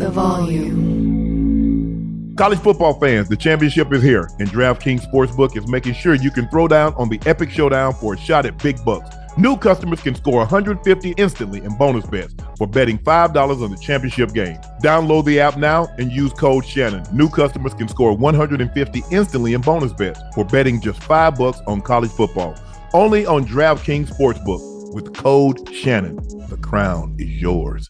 The volume. College football fans, the championship is here, and DraftKings Sportsbook is making sure you can throw down on the epic showdown for a shot at big bucks. New customers can score 150 instantly in bonus bets for betting $5 on the championship game. Download the app now and use code Shannon. New customers can score 150 instantly in bonus bets for betting just 5 bucks on college football. Only on DraftKings Sportsbook with code Shannon. The crown is yours.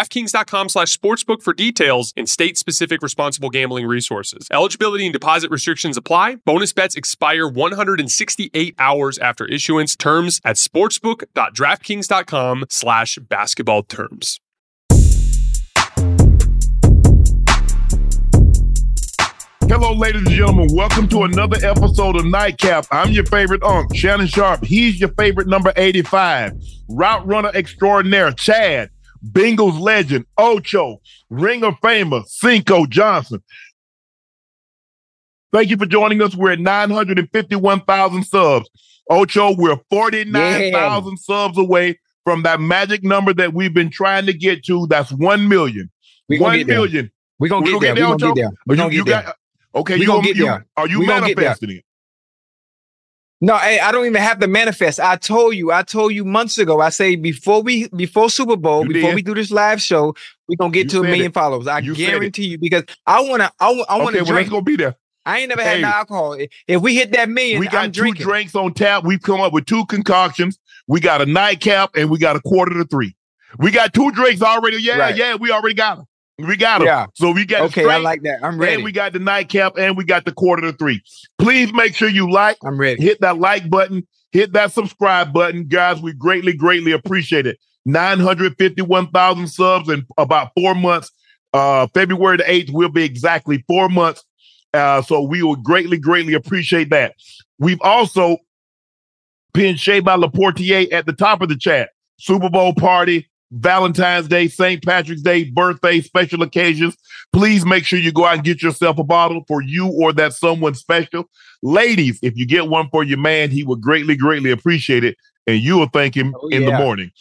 DraftKings.com slash sportsbook for details and state-specific responsible gambling resources. Eligibility and deposit restrictions apply. Bonus bets expire 168 hours after issuance. Terms at sportsbook.draftkings.com slash basketball terms. Hello, ladies and gentlemen. Welcome to another episode of Nightcap. I'm your favorite Unc, Shannon Sharpe. He's your favorite number 85. Route runner extraordinaire, Chad. Bengals legend, Ocho. Ring of Famer, Cinco Johnson. Thank you for joining us. We're at 951,000 subs. Ocho, we're 49,000 subs away from that magic number that we've been trying to get to. That's 1 million. We gonna 1 get there. million. We gonna get gonna there. get We gonna there, get there. Gonna get there. got- Okay, We you gonna gonna- get you- there. Are you We get manifesting it? No, hey, I don't even have to manifest. I told you, I told you months ago. I say before we before Super Bowl, You before did. we do this live show, we're gonna get You to a million it. followers. I You guarantee you because I wanna I, I wanna okay, well, drink. let's go be there. I ain't never had Hey. no alcohol. If we hit that million, We got I'm two drinking. drinks on tap. We've come up with two concoctions. We got a nightcap and we got a quarter to three. We got two drinks already. Yeah, Right. yeah, we already got them. We got them. Yeah. So we got Okay, straight, I like that. I'm ready. and we got the nightcap and we got the quarter to three. Please make sure you like, I'm ready. hit that like button, hit that subscribe button, guys. We greatly, greatly appreciate it. 951,000 subs in about four months. Uh, February the 8th will be exactly four months. Uh, so we will greatly, greatly appreciate that. We've also pinned Shea by Laportier at the top of the chat. Super Bowl party, Valentine's Day, St. Patrick's Day, birthday, special occasions. Please make sure you go out and get yourself a bottle for you or that someone special. Ladies, if you get one for your man, he would greatly, greatly appreciate it. And you will thank him Oh, in the morning.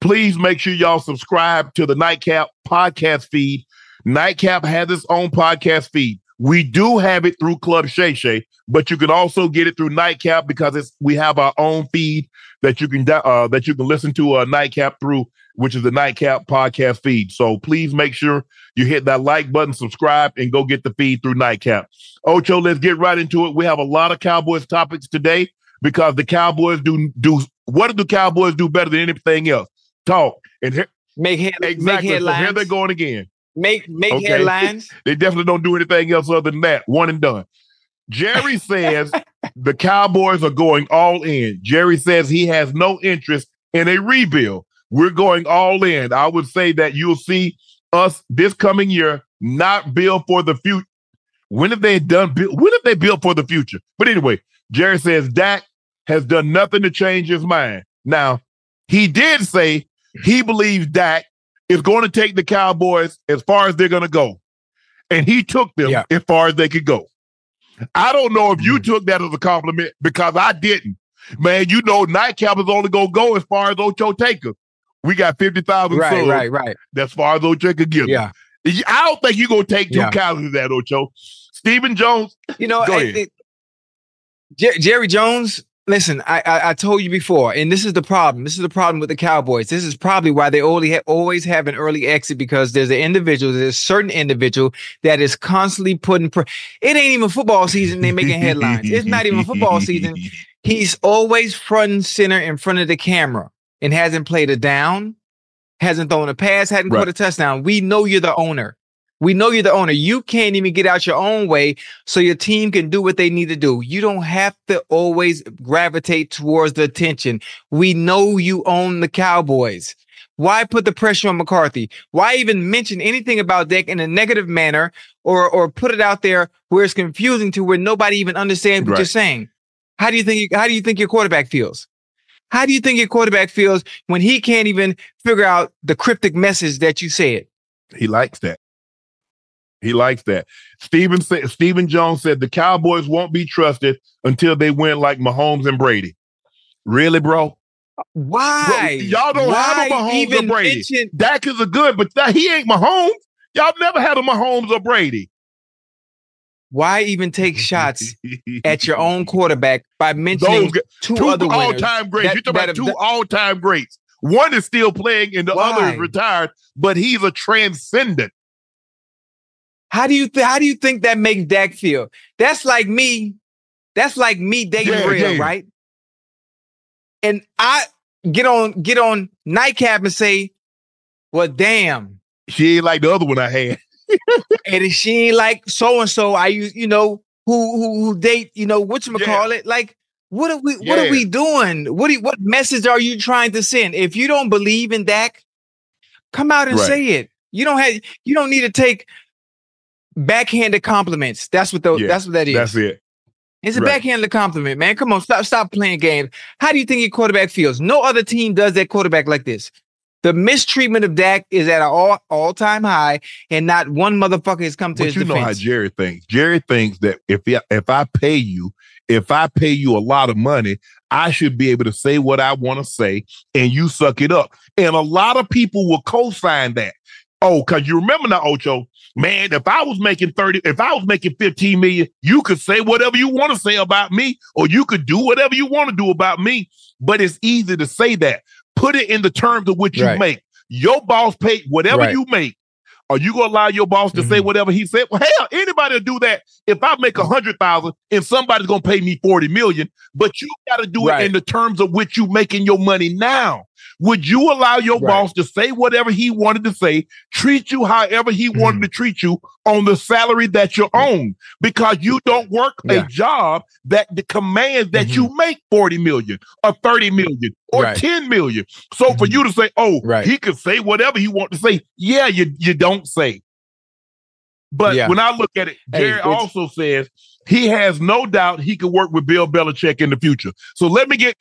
Please make sure y'all subscribe to the Nightcap podcast feed. Nightcap has its own podcast feed. We do have it through Club Shay Shay, but you can also get it through Nightcap because it's we have our own feed that you can uh, that you can listen to uh, Nightcap through which is the Nightcap podcast feed. So please make sure you hit that like button, subscribe, and go get the feed through Nightcap. Ocho, let's get right into it. We have a lot of Cowboys topics today because the Cowboys do do what do the Cowboys do better than anything else? Talk and here, make, head, exactly. make headlines. So here they're going again. Make make okay. headlines. they definitely don't do anything else other than that. One and done. Jerry says the Cowboys are going all in. Jerry says he has no interest in a rebuild. We're going all in. I would say that you'll see us this coming year not build for the future. When have they done? When have they built for the future? But anyway, Jerry says Dak has done nothing to change his mind. Now, he did say he believes Dak is going to take the Cowboys as far as they're going to go. And he took them yeah. as far as they could go. I don't know if you mm. took that as a compliment because I didn't. Man, you know, Nightcap is only going to go as far as Ocho Taker. We got 50,000 right, subs. Right, right, That's far as Ocho can give. Yeah. I don't think you're going to take two yeah. calories of that, Ocho. Stephen Jones. You know, it, it, Jerry Jones, listen, I, I, I told you before, and this is the problem. This is the problem with the Cowboys. This is probably why they only ha- always have an early exit because there's an individual, there's a certain individual that is constantly putting. Pre- it ain't even football season. They making headlines. it's not even football season. He's always front and center in front of the camera and hasn't played a down, hasn't thrown a pass, hadn't right. caught a touchdown. We know you're the owner. We know you're the owner. You can't even get out your own way so your team can do what they need to do. You don't have to always gravitate towards the attention. We know you own the Cowboys. Why put the pressure on McCarthy? Why even mention anything about Dak in a negative manner or or put it out there where it's confusing to where nobody even understands what right. you're saying? How do you think how do you think your quarterback feels? How do you think your quarterback feels when he can't even figure out the cryptic message that you said? He likes that. He likes that. Stephen said, Stephen Jones said the Cowboys won't be trusted until they win like Mahomes and Brady. Really, bro? Why? Bro, y'all don't Why have a Mahomes or Brady. Mention- Dak is a good, but that, he ain't Mahomes. Y'all never had a Mahomes or Brady. Why even take shots at your own quarterback by mentioning Those, two, two other all-time greats? That, You're talking about two that, all-time greats. One is still playing and the why? other is retired, but he's a transcendent. How do you th- how do you think that makes Dak feel? That's like me. That's like me dating yeah, real, yeah. right? And I get on get on nightcap and say, "Well, damn, she ain't like the other one I had." And she ain't like so and so. I use you know who who who date you know what you yeah. call it like. What are we? What are we doing? What you, what message are you trying to send? If you don't believe in Dak, come out and right. say it. You don't have. You don't need to take backhanded compliments. That's what the, yeah, that's what that is. That's it. It's a right. backhanded compliment, man. Come on, stop stop playing games. How do you think your quarterback feels? No other team does that quarterback like this. The mistreatment of Dak is at an all all time high, and not one motherfucker has come to but his you defense. know how Jerry thinks. Jerry thinks that if if I pay you, if I pay you a lot of money, I should be able to say what I want to say, and you suck it up. And a lot of people will co-sign that. Oh, because you remember now, Ocho, man, if I was making 30, if I was making 15 million, you could say whatever you want to say about me, or you could do whatever you want to do about me. But it's easy to say that. Put it in the terms of what you right. make. Your boss pay whatever right. you make. Are you gonna allow your boss to mm-hmm. say whatever he said? Well, hell, anybody will do that. If I make a hundred thousand and somebody's gonna pay me 40 million, but you gotta do right. it in the terms of which you making your money now. Would you allow your right. boss to say whatever he wanted to say, treat you however he mm-hmm. wanted to treat you on the salary that you own? Because you don't work yeah. a job that the commands that mm-hmm. you make 40 million or 30 million or right. 10 million. So mm-hmm. for you to say, oh, right. he could say whatever he wants to say, yeah, you, you don't say. But yeah. when I look at it, Jerry hey, also says he has no doubt he could work with Bill Belichick in the future. So let me get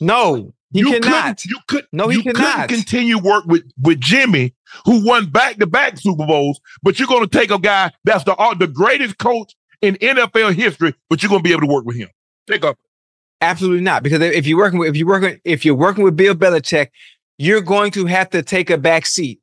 no, he you cannot. You could no, he you cannot continue work with with Jimmy, who won back to back Super Bowls. But you're going to take a guy that's the uh, the greatest coach in NFL history, but you're going to be able to work with him. Take up. Absolutely not, because if you're working with if you're working if you're working with Bill Belichick, you're going to have to take a back seat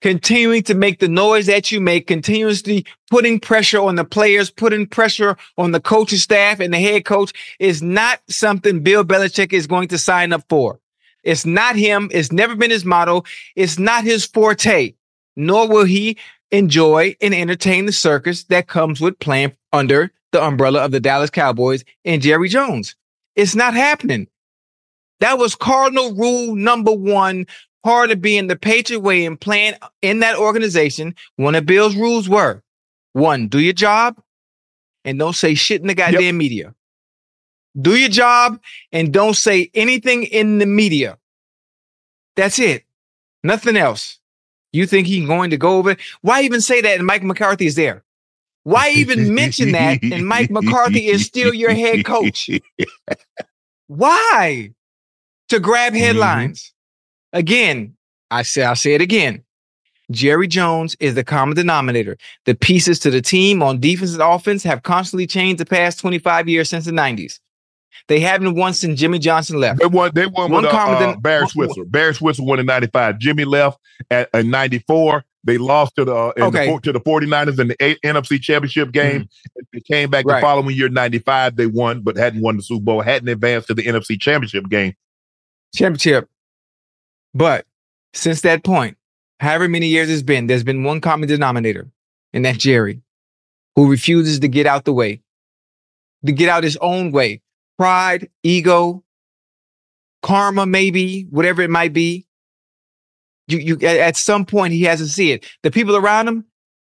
continuing to make the noise that you make, continuously putting pressure on the players, putting pressure on the coaching staff and the head coach is not something Bill Belichick is going to sign up for. It's not him. It's never been his motto. It's not his forte, nor will he enjoy and entertain the circus that comes with playing under the umbrella of the Dallas Cowboys and Jerry Jones. It's not happening. That was cardinal rule number one, part of being the Patriot way and playing in that organization. One of Bill's rules were one, do your job and don't say shit in the goddamn yep. media. Do your job and don't say anything in the media. That's it. Nothing else. You think he's going to go over? Why even say that and Mike McCarthy is there? Why even mention that and Mike McCarthy is still your head coach? Why? To grab mm-hmm. headlines. Mm-hmm. Again, I say I'll say it again. Jerry Jones is the common denominator. The pieces to the team on defense and offense have constantly changed the past 25 years since the 90s. They haven't won since Jimmy Johnson left. They won. They won One with uh, uh, Barry Switzer. Barry Switzer won in '95. Jimmy left at, at '94. They lost to the, uh, okay. the, to the 49ers in the A- NFC Championship game. Mm-hmm. They came back right. the following year, '95. They won, but hadn't won the Super Bowl. Hadn't advanced to the NFC Championship game. Championship. But since that point, however many years it's been, there's been one common denominator, and that's Jerry, who refuses to get out the way, to get out his own way. Pride, ego, karma, maybe, whatever it might be. You, you, at some point, he has to see it. The people around him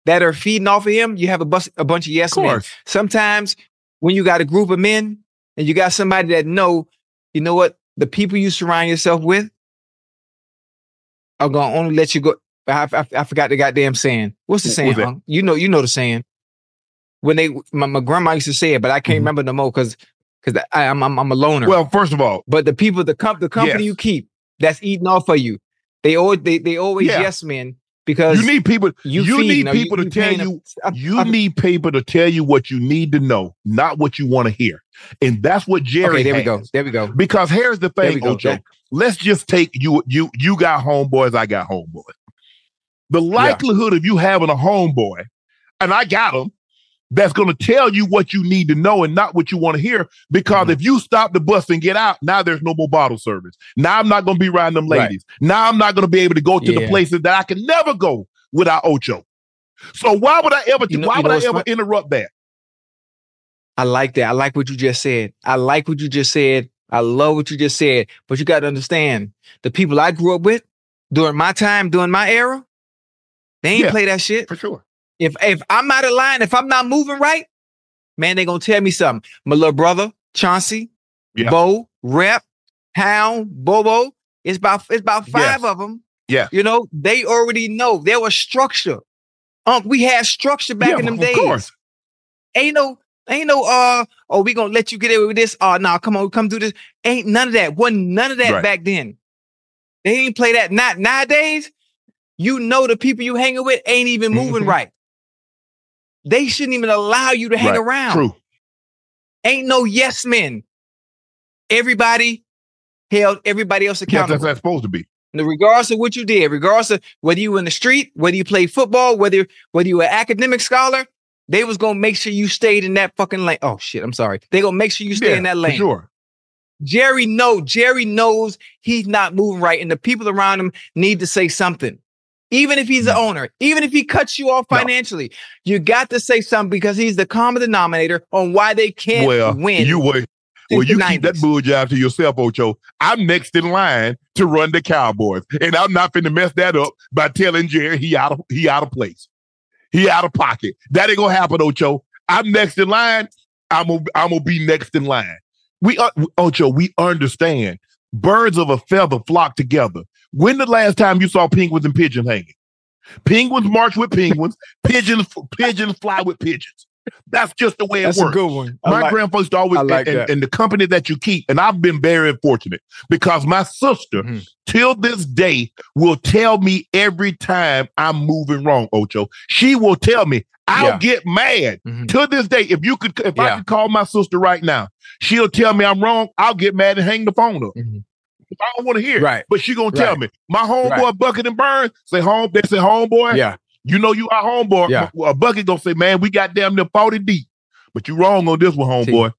that are feeding off of him, you have a, bus, a bunch of yes of men. Sometimes when you got a group of men and you got somebody that know, you know what, the people you surround yourself with are gonna only let you go. I, I, I forgot the goddamn saying. What's the saying? You know, you know the saying. When they, my, my grandma used to say it, but I can't mm-hmm. remember no more because because I'm, I'm I'm a loner. Well, first of all, but the people, the comp, the company yes. you keep that's eating off of you, they always they they always yeah. yes men because you need people. You, you need people you, to tell you. A, you I'm, need people to tell you what you need to know, not what you want to hear, and that's what Jerry. Okay, there has. we go. There we go. Because here's the thing, Ocho let's just take you you you got homeboys, I got homeboys. The likelihood yeah. of you having a homeboy, and I got them, that's going to tell you what you need to know and not what you want to hear. Because mm-hmm. if you stop the bus and get out, now there's no more bottle service. Now I'm not going to be riding them ladies. Right. Now I'm not going to be able to go to yeah. the places that I can never go without Ocho. So why would I ever? You know, why would I ever interrupt that? I like that. I like what you just said. I like what you just said. I love what you just said, but you got to understand the people I grew up with during my time, during my era, they ain't yeah, play that shit. For sure. If if I'm out of line, if I'm not moving right, man, they gonna tell me something. My little brother, Chauncey, yeah. Bo, Rep, Hound, Bobo. It's about it's about five yes. of them. Yeah. You know, they already know there was structure. Um, we had structure back yeah, in them days. Course. Ain't no Ain't no uh oh we gonna let you get away with this. Oh uh, no, nah, come on, come do this. Ain't none of that. Wasn't none of that right. back then. They ain't play that. Not nowadays. You know the people you hanging with ain't even moving mm-hmm. right. They shouldn't even allow you to hang right. around. True. Ain't no yes men. Everybody held everybody else accountable. Yeah, that's, that's supposed to be. regardless of what you did, regardless of whether you were in the street, whether you played football, whether whether you were an academic scholar, they was gonna make sure you stayed in that fucking lane. Oh shit, I'm sorry. They gonna make sure you stay yeah, in that lane. sure. Jerry know. Jerry knows he's not moving right, and the people around him need to say something. Even if he's the owner, even if he cuts you off financially, no. you got to say something because he's the common denominator on why they can't well, win. You wait. Well, you keep that bull job to yourself, Ocho. I'm next in line to run the Cowboys, and I'm not finna mess that up by telling Jerry he out of he out of place. He out of pocket. That ain't gonna happen, Ocho. I'm next in line. I'm gonna, be next in line. We, uh, Ocho, we understand. Birds of a feather flock together. When the last time you saw penguins and pigeons hanging? Penguins march with penguins. pigeons, pigeons fly with pigeons. That's just the way it That's works. a good one. I my like, used to always, like and, and, and, the company that you keep, and I've been very fortunate because my sister, mm-hmm. till this day, will tell me every time I'm moving wrong, Ocho. She will tell me, I'll yeah. get mad. Mm-hmm. To this day, if you could, if yeah. I could call my sister right now, she'll tell me I'm wrong. I'll get mad and hang the phone up. Mm-hmm. I don't want to hear. Right. But she gonna tell me. My homeboy right. Bucket and Burn say home. They say homeboy. Yeah. You know you our homeboy. Yeah. A uh, bucket gonna say, man, we got damn near 40 deep. But you wrong on this one, homeboy.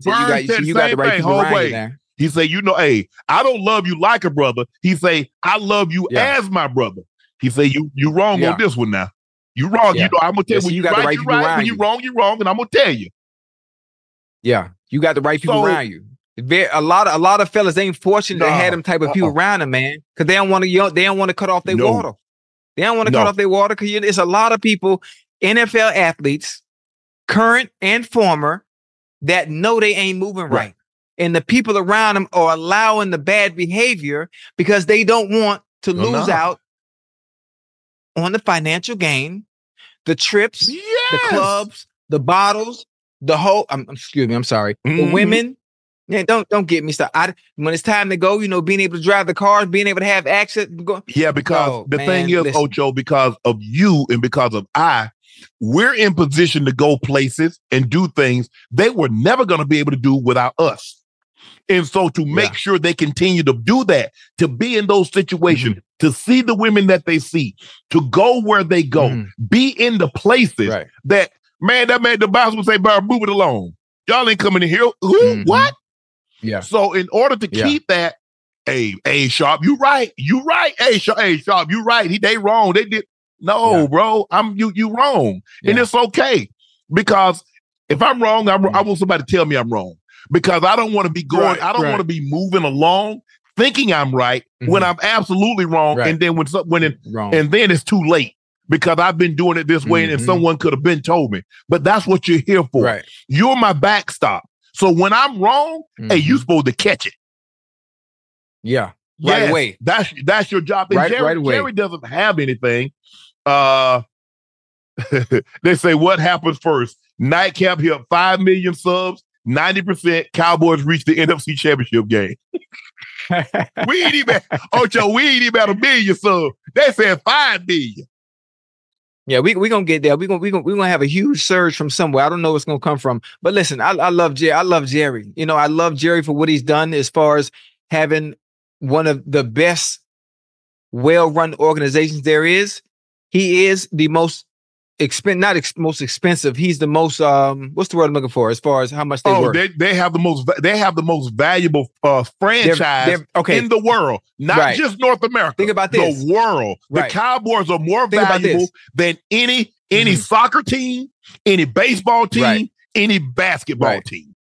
So you got, so you got the right thing, people around there. He say, you know, hey, I don't love you like a brother. He say, I love you Yeah. as my brother. He say, you you wrong Yeah. on this one now. You wrong. You know, I'm gonna tell you so when you you got the right, right you right. When you you. wrong, you wrong, and I'm gonna tell you. Yeah, you got the right people around you. A lot of a lot of fellas ain't fortunate to have them type of uh-uh. people uh-uh. around them, man, because they don't want to. They don't want to cut off their No. water. They don't want to cut off their water because it's a lot of people, NFL athletes, current and former, that know they ain't moving right. Right. And the people around them are allowing the bad behavior because they don't want to No, lose no. out on the financial gain, the trips, Yes. the clubs, the bottles, the whole. I'm, excuse me. I'm sorry. The Mhm. women. Yeah, don't don't get me started. I, when it's time to go, you know, being able to drive the cars, being able to have access. Go, Yeah, because Oh, the man, thing is, listen. Ocho, because of you and because of I, we're in position to go places and do things they were never going to be able to do without us. And so to make Yeah. sure they continue to do that, to be in those situations, Mm-hmm. to see the women that they see, to go where they go, Mhm. be in the places right. that man, that man, the boss would say, "Bro, move it along. Y'all ain't coming in here. Who? Mhm. What?" Yeah. So in order to Yeah. keep that, a a sharp, you right, you right, a sharp, a sharp, you right. He they wrong. They did no, Yeah. bro. I'm you you wrong, and it's okay because if I'm wrong, I'm, I want somebody to tell me I'm wrong because I don't want to be going. Right, I don't right. want to be moving along thinking I'm right when Mhm. I'm absolutely wrong, Right. and then when when it, Wrong. and then it's too late. Because I've been doing it this way, and Mhm. someone could have been told me. But that's what you're here for. You're my backstop. So when I'm wrong, hey, you Mhm. supposed to catch it. Yeah. Right Yes, away. That's that's your job. And Right- Jerry, right away. Jerry doesn't have anything. Uh they say what happens first? Nightcap hit five million subs, 90%. Cowboys reach the NFC championship game. We ain't even Ocho, we ain't even at a million subs. They said five million. Yeah, we we gonna get there. We gonna we gonna we gonna have a huge surge from somewhere. I don't know what's gonna come from. But listen, I, I love Jerry. I love Jerry. You know, I love Jerry for what he's done as far as having one of the best well-run organizations there is. He is the most expen not ex- most expensive. He's the most um what's the word I'm looking for as far as how much they oh, worth. they, they have the most they have the most valuable uh They're- franchise they're- okay, in the world, not Right. just North America. Think about this. The world. Right. The Cowboys are more Think valuable than any any Mhm. soccer team, any baseball team, Right. any basketball team.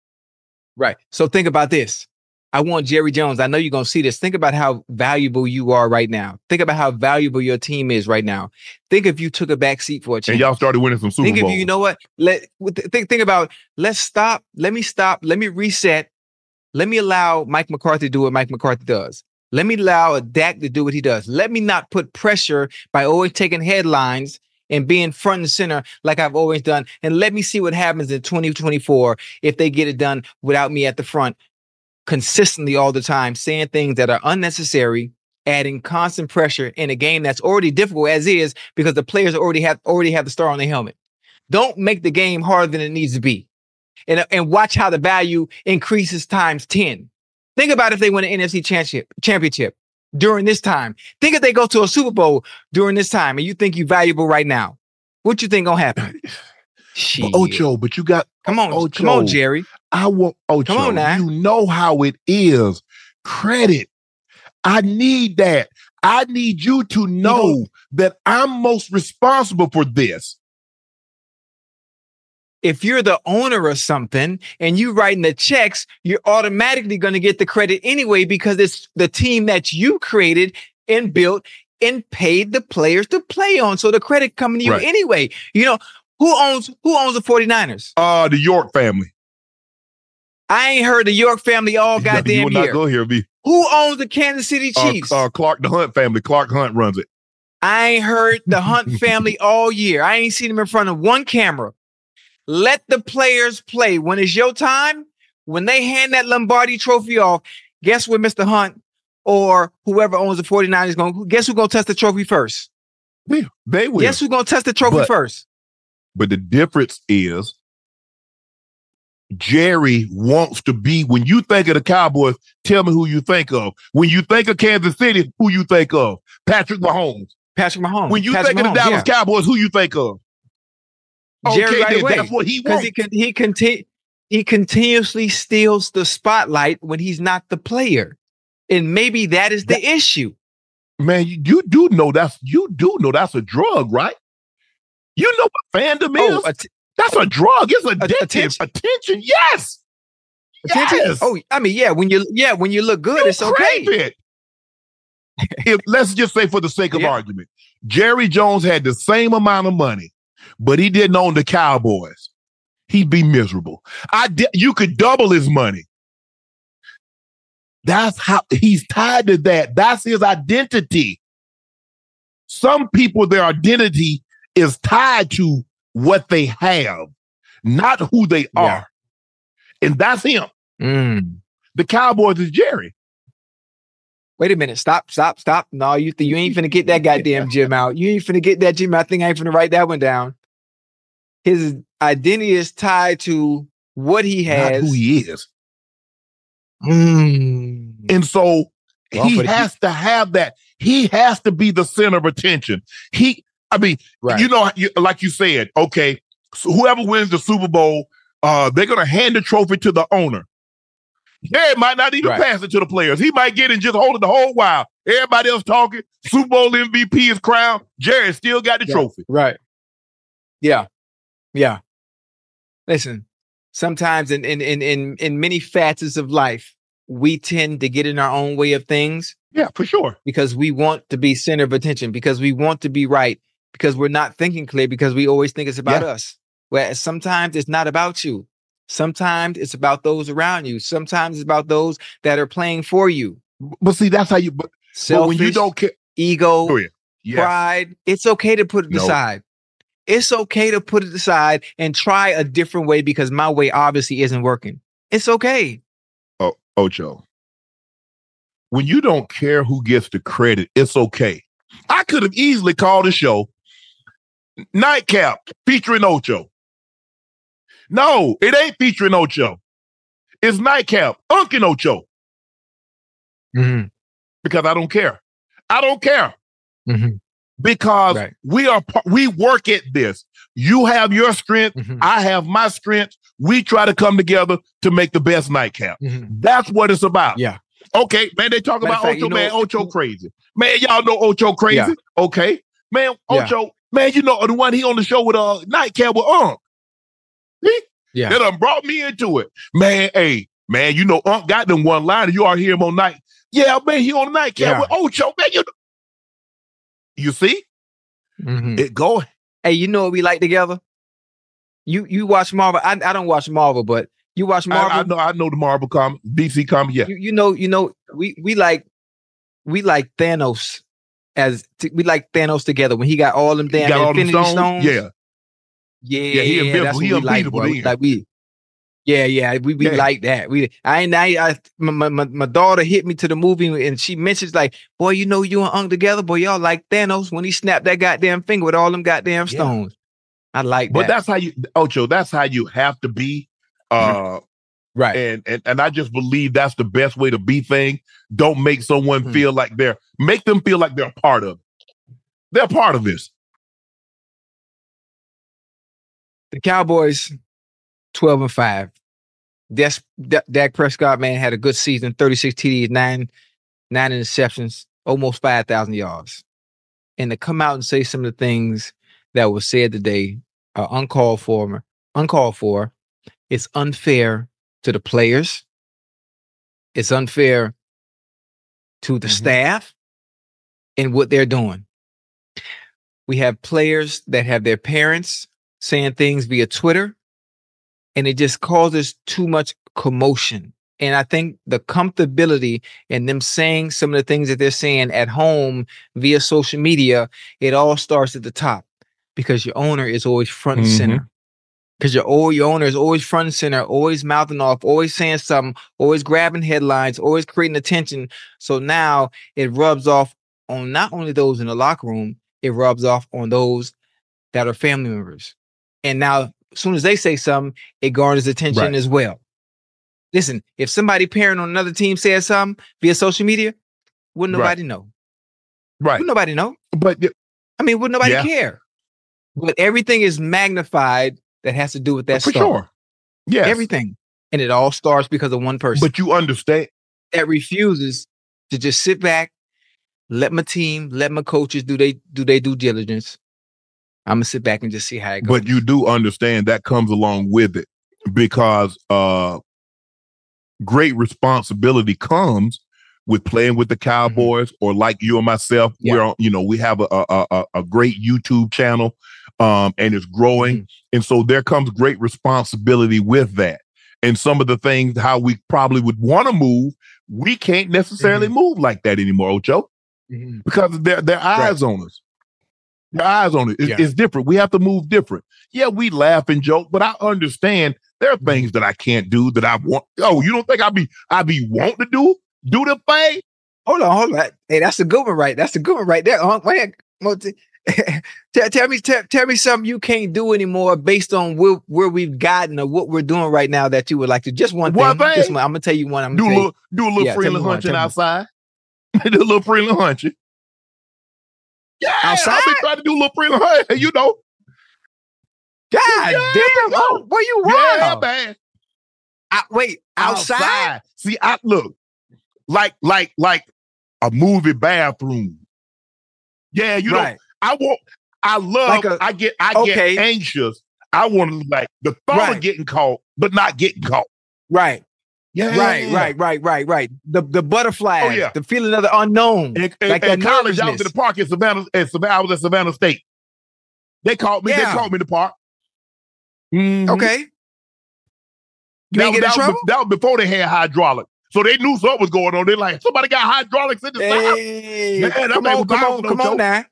Right. So think about this. I want Jerry Jones. I know you're going to see this. Think about how valuable you are right now. Think about how valuable your team is right now. Think if you took a back seat for a chance. And y'all started winning some Super think if you, you know what? Let think think about. Let's stop. Let me stop. Let me reset. Let me allow Mike McCarthy to do what Mike McCarthy does. Let me allow a Dak to do what he does. Let me not put pressure by always taking headlines and being front and center like I've always done. And let me see what happens in 2024 if they get it done without me at the front consistently all the time, saying things that are unnecessary, adding constant pressure in a game that's already difficult as is because the players already have already have the star on their helmet. Don't make the game harder than it needs to be. And, and watch how the value increases times 10. Think about if they win an NFC championship championship during this time. Think if they go to a Super Bowl during this time and you think you're valuable right now. What you think gonna happen? Shit. But Ocho, but you got come on, Ocho. come on, Jerry. I want Ocho. Come on now. You know how it is. Credit. I need that. I need you to know that I'm most responsible for this. if you're the owner of something and you're writing the checks, you're automatically going to get the credit anyway because it's the team that you created and built and paid the players to play on. So the credit coming to you Right. anyway. You know, who owns who owns the 49ers? Uh the York family. I ain't heard the York family all you goddamn will not year. go here, B. Who owns the Kansas City Uh, Chiefs? uh, Clark, the Hunt family. Clark Hunt runs it. I ain't heard the Hunt family all year. I ain't seen them in front of one camera. Let the players play. When it's your time, when they hand that Lombardi trophy off, guess what Mr. Hunt or whoever owns the 49 is going guess who's going to test the trophy first? They, they will. Guess who's going to test the trophy But- first? But the difference is Jerry wants to be when you think of the Cowboys, tell me who you think of. When you think of Kansas City, who you think of? Patrick Mahomes. Patrick Mahomes. When you Patrick think of the Mahomes, Dallas Cowboys, who you think of? Jerry okay, right then away. that's what he wants. he can he continue he continuously steals the spotlight when he's not the player. And maybe that is the that, issue. Man, you, you, do know that's you do know that's a drug, right? You know what fandom oh, is? Att- that's a drug. It's addictive. Attention. attention. Yes. Attention. Yes. Oh, I mean, yeah. When you yeah, when you look good, you it's okay. It. if let's just say for the sake of yeah. argument, Jerry Jones had the same amount of money, but he didn't own the Cowboys he'd be miserable. I di- you could double his money. That's how he's tied to that. That's his identity. Some people, their identity is tied to what they have, not who they yeah. are. And that's him. Mm. The Cowboys is Jerry. Wait a minute. Stop, stop, stop. No, you th- you ain't finna get that goddamn gem out. You ain't finna get that gem. I think I ain't finna write that one down. His identity is tied to what he has, Not who he is. Mm. And so well, he has he, to have that. He has to be the center of attention. He, I mean, right. you know, you, like you said, okay, so whoever wins the Super Bowl, uh, they're gonna hand the trophy to the owner. Yeah, might not even right. pass it to the players. He might get and just hold it the whole while. Everybody else talking. Super Bowl MVP is crowned. Jared still got the yeah. trophy. Right. Yeah. Yeah. Listen, sometimes in, in in in in many facets of life, we tend to get in our own way of things. Yeah, for sure. Because we want to be center of attention, because we want to be right, because we're not thinking clear, because we always think it's about yeah. us. Whereas sometimes it's not about you. Sometimes it's about those around you. Sometimes it's about those that are playing for you. But see, that's how you. But, Selfish, but when you don't care, ego, oh, yeah. yes. pride, it's okay to put it no. aside it's okay to put it aside and try a different way because my way obviously isn't working. It's okay. Oh, Ocho. When you don't care who gets the credit, it's okay. I could have easily called a show Nightcap featuring Ocho. No, it ain't featuring Ocho. It's Nightcap, Unkin Ocho. Mm-hmm. Because I don't care. I don't care. Mm-hmm because right. we are we work at this. You have your strength, mm-hmm. I have my strength. We try to come together to make the best nightcap. Mm-hmm. That's what it's about. Yeah. Okay, man. They talk Matter about fact, Ocho, you know, man. Ocho crazy, man. Y'all know Ocho crazy. Yeah. Okay, man. Ocho, yeah. Man. You know the one he on the show with uh nightcap with Unc. Yeah, that done brought me into it, man. Hey, man. You know Unc got them one line. You are hear him on night. Yeah, man. He on the nightcap yeah. with Ocho, man. You you see? Mm-hmm. It go. Hey, you know what we like together? You you watch Marvel. I, I don't watch Marvel, but you watch Marvel. I, I know I know the Marvel comic, DC comic. Yeah. You, you, know you know we we like we like Thanos as t- we like Thanos together when he got all them damn Infinity them stones. stones. Yeah. Yeah, yeah, he invincible. He unbeatable. Like, like we, yeah, yeah, we we yeah. like that. We I ain't I, I my, my, my daughter hit me to the movie and she mentions like, boy, you know you and Unc together, boy, y'all like Thanos when he snapped that goddamn finger with all them goddamn stones. Yeah. I like but that. But that's how you Ocho, that's how you have to be. Uh right. And, and and I just believe that's the best way to be thing. Don't make someone mm-hmm. feel like they're make them feel like they're part of it. They're part of this. The Cowboys 12 and 5. That's Dak Prescott, man, had a good season 36 TDs, nine, nine interceptions, almost 5,000 yards. And to come out and say some of the things that were said today are uncalled for, uncalled for. It's unfair to the players. It's unfair to the mm-hmm. staff and what they're doing. We have players that have their parents saying things via Twitter and it just causes too much commotion. And I think the comfortability in them saying some of the things that they're saying at home via social media, it all starts at the top because your owner is always front and mm-hmm. center. Because your, your owner is always front and center, always mouthing off, always saying something, always grabbing headlines, always creating attention. So now it rubs off on not only those in the locker room, it rubs off on those that are family members. And now as soon as they say something, it garners attention right. as well. Listen, if somebody parent on another team says something via social media, wouldn't nobody right. know? Right. Wouldn't nobody know? But I mean, would nobody yeah. care? But everything is magnified that has to do with that for star. sure. Yeah, everything. And it all starts because of one person But you understand. that refuses to just sit back, let my team, let my coaches do they do they due diligence. I'm gonna sit back and just see how it goes. But you do understand that comes along with it because uh great responsibility comes with playing with the Cowboys or like you and myself, Mm-hmm. Yeah. we're on, you know, we have a, a, a, a great YouTube channel um and it's growing. Mm-hmm. And so there comes great responsibility with that. And some of the things how we probably would want to move, we can't necessarily Mm-hmm. move like that anymore, Ocho Mhm. because their their eyes on us. Their eyes on it. It's, Yeah. it's different. We have to move different. Yeah, we laugh and joke, but I understand there are Mm-hmm. things that I can't do that I want. Oh, you don't think I be I be want to do do the thing? Hold on, hold on. Hey, that's a good one, right? That's a good one right there. Wait, tell, tell me, tell, tell me something you can't do anymore based on where, where we've gotten or what we're doing right now that you would like to. Just one thing. One Just one. I'm gonna tell you one. I'm Do a gonna tell you. little do a little Yeah, one, hunching outside. do a little freely hunching. Yeah, Outside? I've been trying to do a little freely hunching. You know, God Yeah, damn! Oh, where you yeah, man. I- wait, outside? See, I look like like like a movie bathroom. Yeah, you know, right. I want. I love. Like a- I get. I okay. get anxious. I want to like the thought Right. of getting caught, but not getting caught. Right. Yeah, Right. Right. Right. Right. Right. The the butterflies. Oh, yeah. The feeling of the unknown. In, in, Like in college, I was in the park at Savannah. At Savannah, I was at Savannah State. They called me. They Yeah. called me in the park. Mhm. Okay. You that, in that was, that was before they had hydraulic, so they knew something was going on. They're like, somebody got hydraulics in the Hey, that come on, come on, come on now.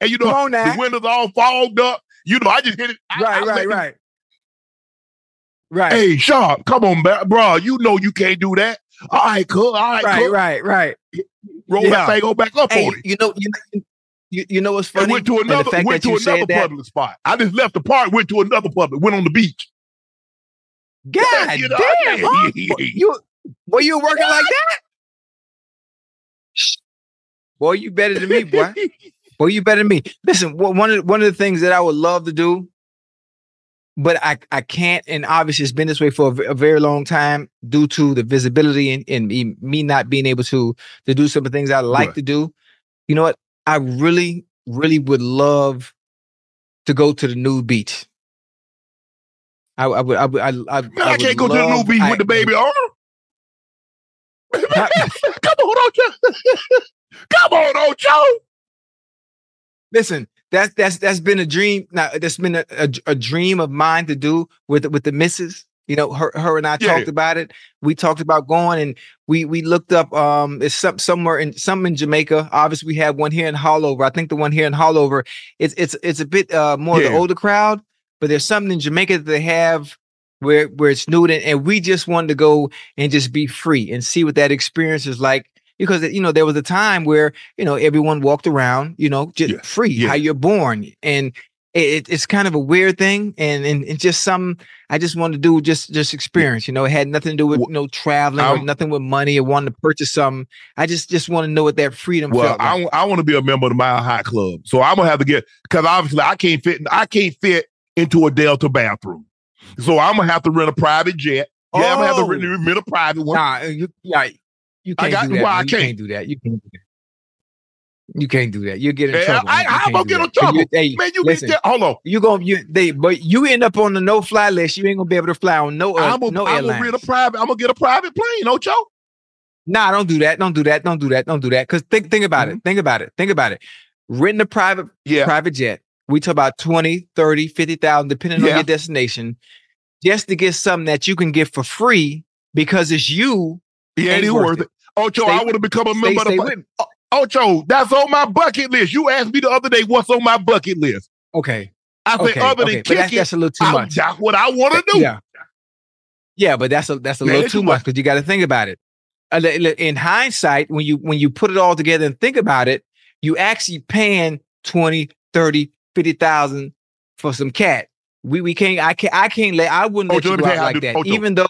And you Come know on now. the windows all fogged up. You know, I just hit it. I- Right, I right, let it- right. Right. Hey, Sharpe, come on, ba- bro. You know you can't do that. All right, cool. All right, right, cool. right, right. Roll Yeah. that thing, go back up Hey, on it. you know, you know, you, you know what's funny? And went to another, fact went to you said another that- public spot. I just left the park, went to another public, went on the beach. God You oh, know, damn, yeah, huh? yeah, yeah. you were you working like that? Boy, you better than me, boy. Boy, you better than me. Listen, one of one of the things that I would love to do, but I I can't, and obviously it's been this way for a, a very long time due to the visibility and, and me, me not being able to to do some of the things I like Right. to do. You know what? I really, really would love to go to the nude beach. I, I would, I would, I, I, Man, I, can't go to the new love- beach I- with the baby on. Come on, Ocho. Come on, Ocho. Listen, that's that's that's been a dream. Now that's been a, a, a dream of mine to do with with the missus. You know, her her and I Yeah. talked about it. We talked about going and we we looked up um it's some somewhere in some in Jamaica. Obviously, we have one here in Haulover. I think the one here in Haulover it's it's it's a bit uh more of the older crowd, but there's something in Jamaica that they have where where it's nude and, and we just wanted to go and just be free and see what that experience is like because you know there was a time where you know everyone walked around you know just Yeah, free yeah. how you're born and it, it's kind of a weird thing and and it's just some I just wanted to do just just experience you know it had nothing to do with know traveling I'm- nothing with money or wanting to purchase something I just just want to know what that freedom Well, felt like. I, want to be a member of the Mile High Club, so I'm gonna have to get because obviously I can't fit. I can't fit into a Delta bathroom, so I'm gonna have to rent a private jet. Yeah, I'm gonna have to rent, Oh. rent a private one. Nah, you yeah, you can't got- do that. why man. I You can't? can't do that. You can't do that. You can't do that. You get in Yeah, trouble. I, how am I do get in trouble? You, hey, Man, you listen, there. Hold on. you gonna you they but you end up on the no fly list. You ain't gonna be able to fly on no uh, I'm gonna no I'm gonna rent a private. I'm gonna get a private plane, Ocho. Nah, don't do that. Don't do that. Don't do that. Don't do that. Because think think about it. Think about it. Think about it. Renting a private Yeah, private jet. We talk about 20, 30, 50,000, depending on your destination, just to get something that you can get for free because it's you. Yeah, ain't it is worth it. it. Ocho, Stay I want to become a Stay, member stay of the. with me. Ocho, that's on my bucket list. You asked me the other day what's on my bucket list. Okay. I said, Okay. other okay. than that's, kicking, that's a little too I'm- much. that's what I want to do. Yeah. Yeah, but that's a that's a Man, little too much because you got to think about it. Uh, In hindsight, when you when you put it all together and think about it, you actually paying 20, 30, 50,000 for some cat. We we can't I can't I can't let I wouldn't let Ocho, you go out like that. Ocho. Even though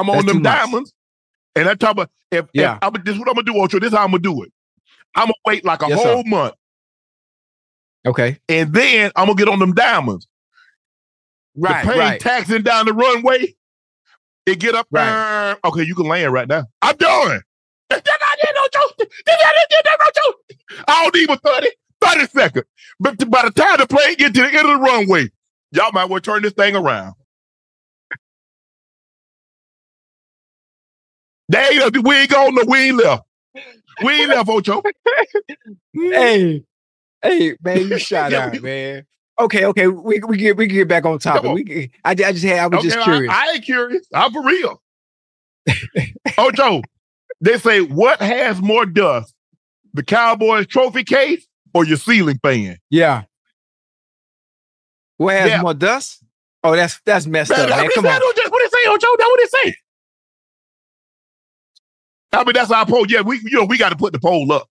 I'm on That's them too much. diamonds, and I talk about if, Yeah. if I'm, this is what I'm gonna do, Ocho. This is how I'm gonna do it. I'm gonna wait like a Yes, sir. whole month, okay. and then I'm gonna get on them diamonds. Right, the plane right. taxing down the runway. It get up Right. there. Okay, you can land right now. I'm done. That's not it, no joke. That's not it, that's no joke. I don't need but 30, 30 seconds. But by the time the plane get to the end of the runway, y'all might want to turn this thing around. They ain't, we ain't going no, we ain't left. We ain't left, Ocho. Hey, hey, man, you shot Yeah, out, man. Okay, okay, we we get we can get back on topic. On. We can- I, I just had I was just curious. I, I ain't curious. I'm for real. Ocho, they say what has more dust, the Cowboys trophy case or your ceiling fan? yeah. What has Yeah. more dust? Oh, that's that's messed up, man. what Come on. say, Ocho? What they say, Ocho? That's what they say. I mean, that's our poll. Yeah, we you know we got to put the poll up.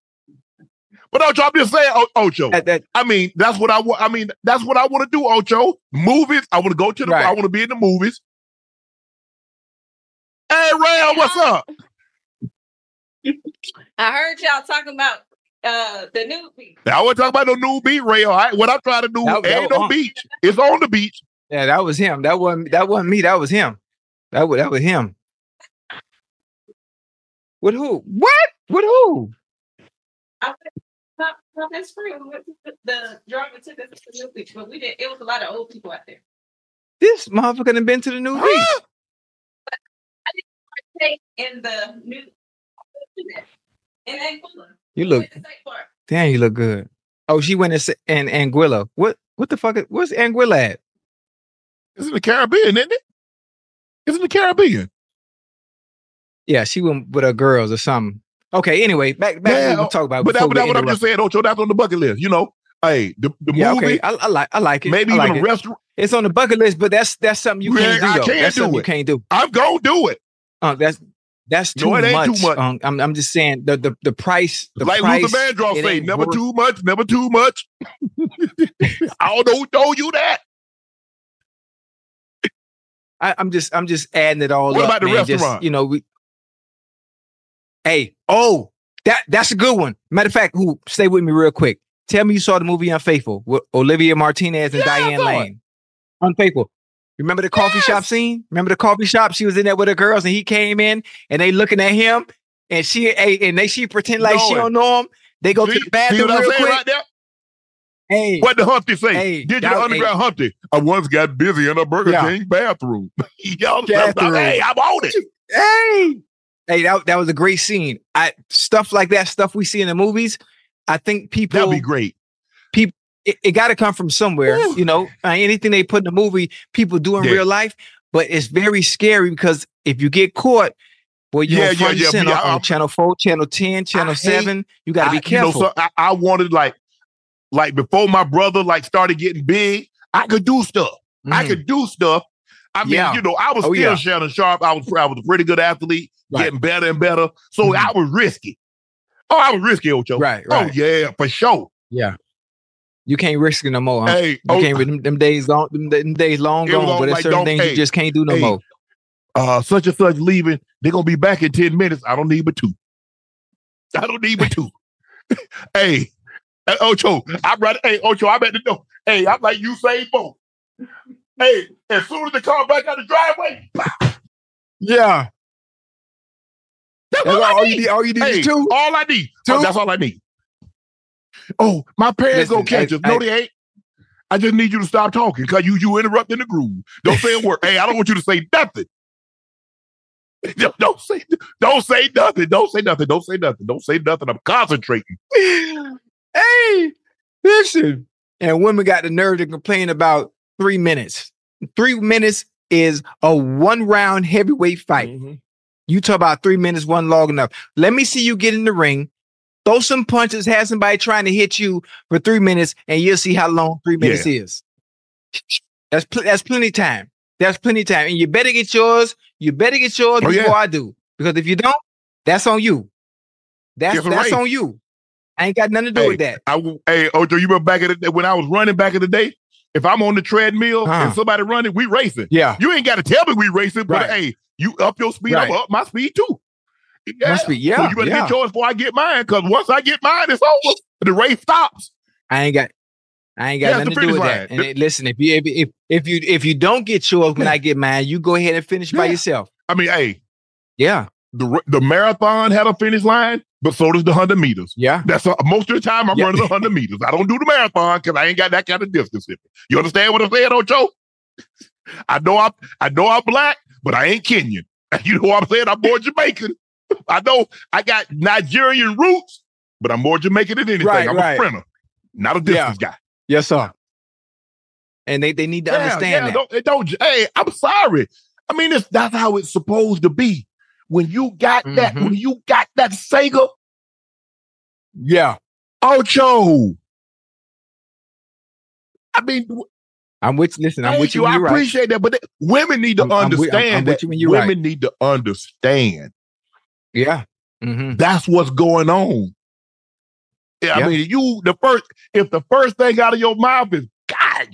But Ocho, I'm just saying, O- Ocho. That, that, I mean, that's what I want. I mean, that's what I want to do, Ocho. Movies. I want to go to the. Right. I want to be in the movies. Hey, Rail, what's up? I heard y'all talking about uh the new beat. I want to talk about no new beat, Ray. I, what I'm trying to do That- that ain't was no on. beach. It's on the beach. yeah, that was him. That wasn't that wasn't me. That was him. That was that was him. With who? What? With who? I went- my, my best friend went to the, the driver took us to the new beach, but we did. It was a lot of old people out there. This motherfucker done been to the new beach. Huh? Stay in the new in Anguilla. You look went to State Park. damn. You look good. Oh, she went in Sa- in Anguilla. What? What the fuck? is- What's Anguilla at? It's in the Caribbean, isn't it? It's in the Caribbean. Yeah, she went with her girls or something. Okay. Anyway, back back. Yeah, to we talk about. But that's we what I'm just saying, Ocho. That's on the bucket list. You know, hey, the, the Yeah, movie, okay. I, I like I like it. maybe I even like a it. restaurant. It's on the bucket list, but that's that's something you Yeah, can't do. I Though. can't that's do something you can't do. I'm gonna do it. Uh, that's that's too No, it ain't much. too much. Um, I'm I'm just saying the the the price. The like price. Luther Vandross it say, never worth- too much, never too much. I don't know who told you that. I, I'm just I'm just adding it all What up. What about the man. Just, restaurant? you know, we. Hey, oh, that that's a good one. Matter of fact, who stay with me real quick. Tell me you saw the movie Unfaithful with Olivier Martinez and Yeah, Diane. Lane. Unfaithful. Remember the coffee shop scene? Remember the coffee shop? She was in there with her girls, and he came in, and they looking at him, and she hey, and they she pretend like she don't know him. They go see, to the bathroom what real quick. right there? Hey, What the Humpty say? Hey, Did you that- the underground Humpty? I once got busy in a Burger Yeah. King bathroom. Y'all, Bathroom. hey, I'm on it. hey, hey, that, that was a great scene. I stuff like that, stuff we see in the movies. I think people That'd be great. People, it, it got to come from somewhere. Woo. You know, uh, anything they put in the movie, people do in Yeah. real life. But it's very scary because if you get caught, well, you're Yeah, on yeah, front yeah, center yeah, on channel four, channel ten, channel hate- seven. You got to be I- you know, careful. so I, I wanted like, like before my brother like started getting big, I could do stuff. I Mhm. could do stuff. I mean, Yeah. you know, I was Oh, still yeah. Shannon Sharpe. I was I was a pretty good athlete, Right. getting better and better. So Mhm. I was risky. Oh, I was risky, Ocho. right, right. Oh yeah, for sure. yeah. You can't risk it no more. Huh? Hey, you oh, can't. Them, them days long. Them, them days long gone. But there's like, certain things hey, you just can't do no hey, more. uh, such and such leaving. They're gonna be back in 10 minutes. I don't need but two. I don't need but two. hey, hey, Ocho, I'm right. Hey, Ocho, I'm at the door. Hey, I'm like you say both. Hey, as soon as they come back out the driveway, Yeah, that's that's all all, I you need. All you need Hey, is two. all I need. Oh, Two? that's all I need. Oh, my parents Listen, gonna catch I-. No, they ain't. I just need you to stop talking because you you interrupting the groove. Don't say a word. hey, I don't want you to say nothing. Don't, don't say don't say nothing. Don't say nothing. Don't say nothing. Don't say nothing. I'm concentrating. hey, listen. And women got the nerve to complain about three minutes. Three minutes is a one round heavyweight fight. Mhm. You talk about three minutes, one long enough. Let me see you get in the ring, throw some punches, have somebody trying to hit you for three minutes, and you'll see how long three minutes is. That's pl- that's plenty time. That's plenty time, and you better get yours. You better get yours Oh, before yeah. I do, because if you don't, that's on you. That's that's on you. I ain't got nothing to do Hey, with that. I hey Ocho, you remember back in the day when I was running back in the day? If I'm on the treadmill Uh-huh. and somebody running, we racing. Yeah, You ain't got to tell me we racing, but Right. hey, you up your speed, I'm up my speed too. Yeah. must be. So Yeah, you better yeah. get yours before I get mine, because once I get mine, it's over. The race stops. I ain't got. I ain't got Yeah, nothing to do with finish that. line. And it- listen, if you if, if if you if you don't get yours when I get mine, you go ahead and finish by yourself. I mean, hey, Yeah, the the marathon had a finish line, but so does the hundred meters. yeah, That's uh, most of the time I'm Yeah. running the hundred meters. I don't do the marathon because I ain't got that kind of distance in me. You understand what I'm saying, Ocho? I know I'm I know I'm black, but I ain't Kenyan. You know what I'm saying? I'm more Jamaican. I know I got Nigerian roots, but I'm more Jamaican than anything. Right, I'm right. a sprinter, not a distance guy. yes, sir. And they they need to Yeah, understand yeah, that. Don't, don't. Hey, I'm sorry. I mean, it's that's how it's supposed to be. When you got that, Mhm. when you got that Sega, Yeah, Ocho. I mean, I'm with. Listen, I'm with you. you. I right. appreciate that, but th- women need to I'm- with- I'm- understand I'm that. you women right. need to understand Yeah. hmm that's what's going on. Yeah, I mean, you the first. If the first thing out of your mouth is God,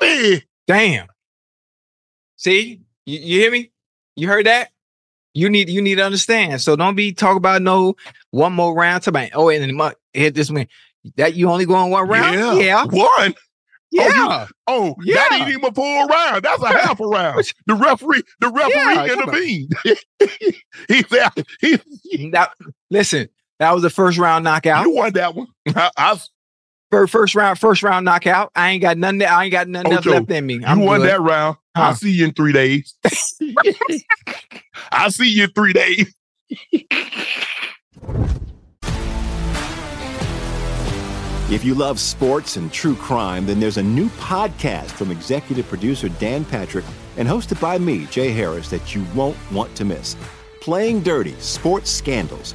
baby, Damn. See, you, you hear me? You heard that? You need you need to understand. So don't be talking about no one more round. Talk about oh, and then hit this one. That you only going one round? yeah, yeah, one. Oh, yeah. Oh, Yeah. that ain't even a full round. That's a half a round. The referee, the referee Yeah, intervened. he said, he, Now, listen, that was the first round knockout. you won that one. I, I, First, first round, first round knockout. I ain't got nothing. I ain't got nothing Ocho, left in me. you I'm won good. that round. I'll see you in three days. I'll see you in three days. If you love sports and true crime, then there's a new podcast from executive producer Dan Patrick and hosted by me, Jay Harris, that you won't want to miss. Playing Dirty Sports Scandals.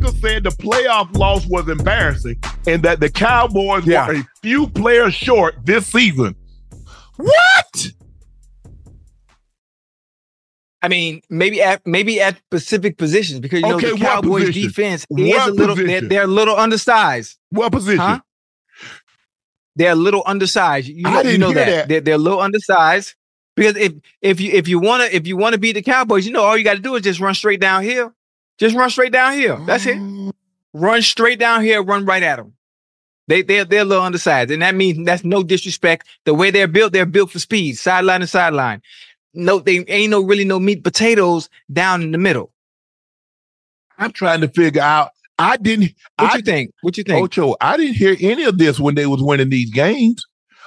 Micah said the playoff loss was embarrassing and that the Cowboys Yeah. were a few players short this season. What? I mean, maybe at maybe at specific positions because you know the Cowboys position? defense is What a little they're, they're a little undersized. What position? Huh? They're a little undersized. You I know, you didn't know hear that. that. They're, they're a little undersized. Because if if you if you wanna if you wanna beat the Cowboys, you know all you got to do is just run straight downhill. Just run straight down here. That's it. Mm. Run straight down here, run right at them. They they're they're a little undersized, and that means that's no disrespect. The way they're built, they're built for speed, sideline to sideline. No, they ain't no really no meat potatoes down in the middle. I'm trying to figure out. I didn't. What I, you think? What you think? Ocho, I didn't hear any of this when they was winning these games.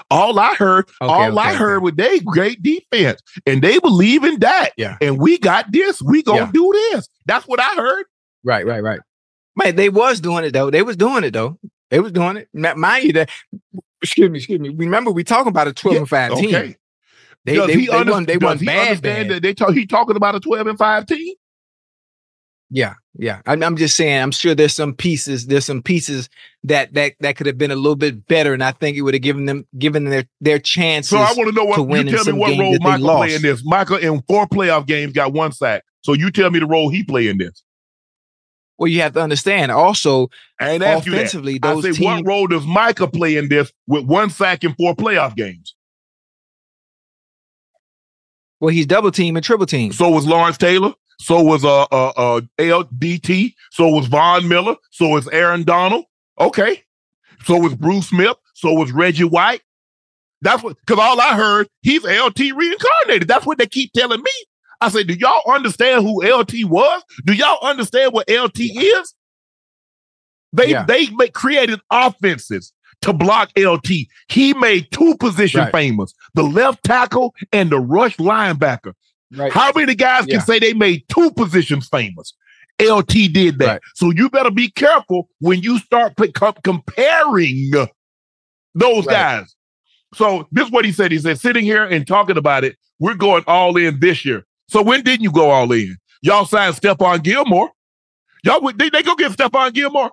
All I heard, Okay, all okay, I heard okay. was they great defense, and they believe in that. Yeah. And we got this. We gonna Yeah. do this. That's what I heard. Right, right, right. Man, they was doing it though. They was doing it though. They was doing it. Mind you, that excuse me, excuse me. Remember, we talking about a twelve and five team. They does they, he, they under- won. They does he bad, understand bad. that they talk, he talking about a 12 and 5 team? Yeah, yeah. I'm, I'm just saying. I'm sure there's some pieces. There's some pieces that that that could have been a little bit better, and I think it would have given them given their their chances. So I want to know what to you tell me what role Micah play in this. Micah in four playoff games got one sack. So you tell me the role he play in this. Well, you have to understand also And ain't asked you that. offensively, I those say what role does Micah play in this with one sack in four playoff games? Well, he's double team and triple team. So was Lawrence Taylor. So was uh uh uh LDT. So was Von Miller. So was Aaron Donald. Okay. So was Bruce Smith. So was Reggie White. That's what because all I heard, he's LT reincarnated. That's what they keep telling me. I said, do y'all understand who LT was? Do y'all understand what LT is? They Yeah. they make, created offenses to block LT. He made two position Right. famous: the left tackle and the rush linebacker. Right. How many guys Yeah. can say they made two positions famous? LT did that. Right. So you better be careful when you start comparing those Right. guys. So this is what he said. He said, sitting here and talking about it, we're going all in this year. So when didn't you go all in? Y'all signed Stephon Gilmore. Y'all would they, they go get Stephon Gilmore?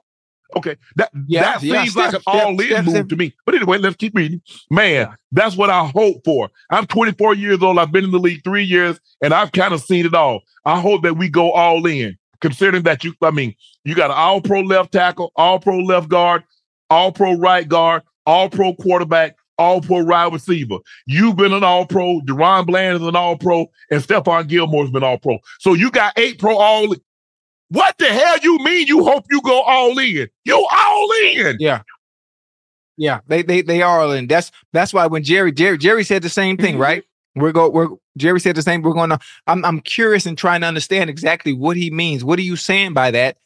Okay. That Yeah, that yeah, seems like an all in move to me. But anyway, let's keep reading. Man, that's what I hope for. I'm 24 years old. I've been in the league three years, and I've kind of seen it all. I hope that we go all in, considering that you, I mean, you got an all pro left tackle, all pro left guard, all pro right guard, all pro quarterback, all pro wide receiver. You've been an all pro. DaRon Bland is an all pro, and Stephon Gilmore's been all pro. So you got eight pro all. What the hell you mean? You hope you go all in? You all in? Yeah. Yeah, they they they are all in. That's that's why when Jerry Jerry Jerry said the same thing, Mhm. right? We're go we're Jerry said the same. We're going to. I'm I'm curious and trying to understand exactly what he means. What are you saying by that?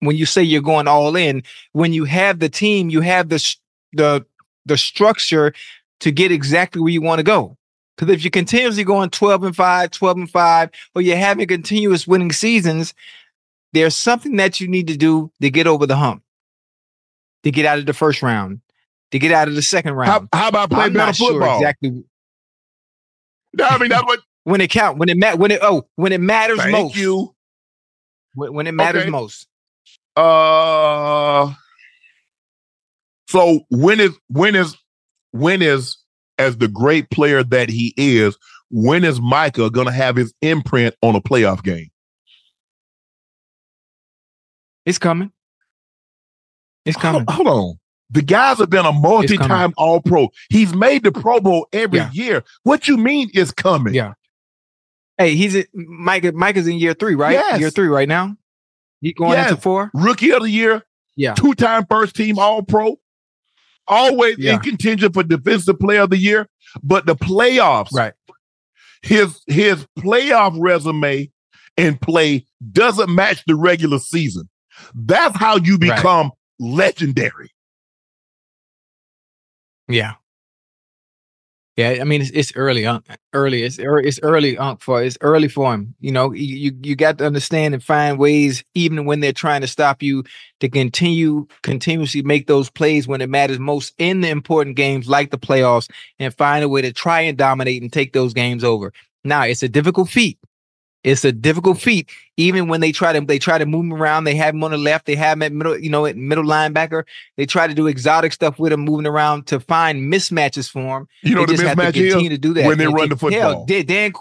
When you say you're going all in, when you have the team, you have the the the structure to get exactly where you want to go. Because if you're continuously going 12 and 5, 12 and 5, or you're having continuous winning seasons, there's something that you need to do to get over the hump, to get out of the first round, to get out of the second round. how about play I'm better not sure football? exactly No, I mean that's what. when it count, when it ma- when it oh when it matters Thank most. you. When, when it matters Okay. most. Uh, so when is when is when is as the great player that he is? When is Micah gonna have his imprint on a playoff game? It's coming. It's coming. Hold, hold on. The guys have been a multi-time All Pro. He's made the Pro Bowl every Yeah. year. What you mean is coming? Yeah. Hey, he's in, Mike. Mike is in year three, right? Yes. Year three right now. He going Yes. into four. Rookie of the year, Yeah. two-time first team All Pro, always Yeah. in contention for Defensive Player of the Year. But the playoffs, Right. his his playoff resume and play doesn't match the regular season. That's how you Right. become legendary. Yeah. Yeah, I mean it's, it's early, uh, early. It's early. It's early uh, for it's early for him. You know, you- you got to understand and find ways, even when they're trying to stop you, to continue continuously make those plays when it matters most in the important games like the playoffs, and find a way to try and dominate and take those games over. Now it's a difficult feat. It's a difficult feat, even when they try to they try to move him around. They have him on the left. They have him at middle, you know, at middle linebacker. They try to do exotic stuff with him, moving around to find mismatches for him. You know They the just have to mismatch continue to do that when they run the get- hell, football. Dan,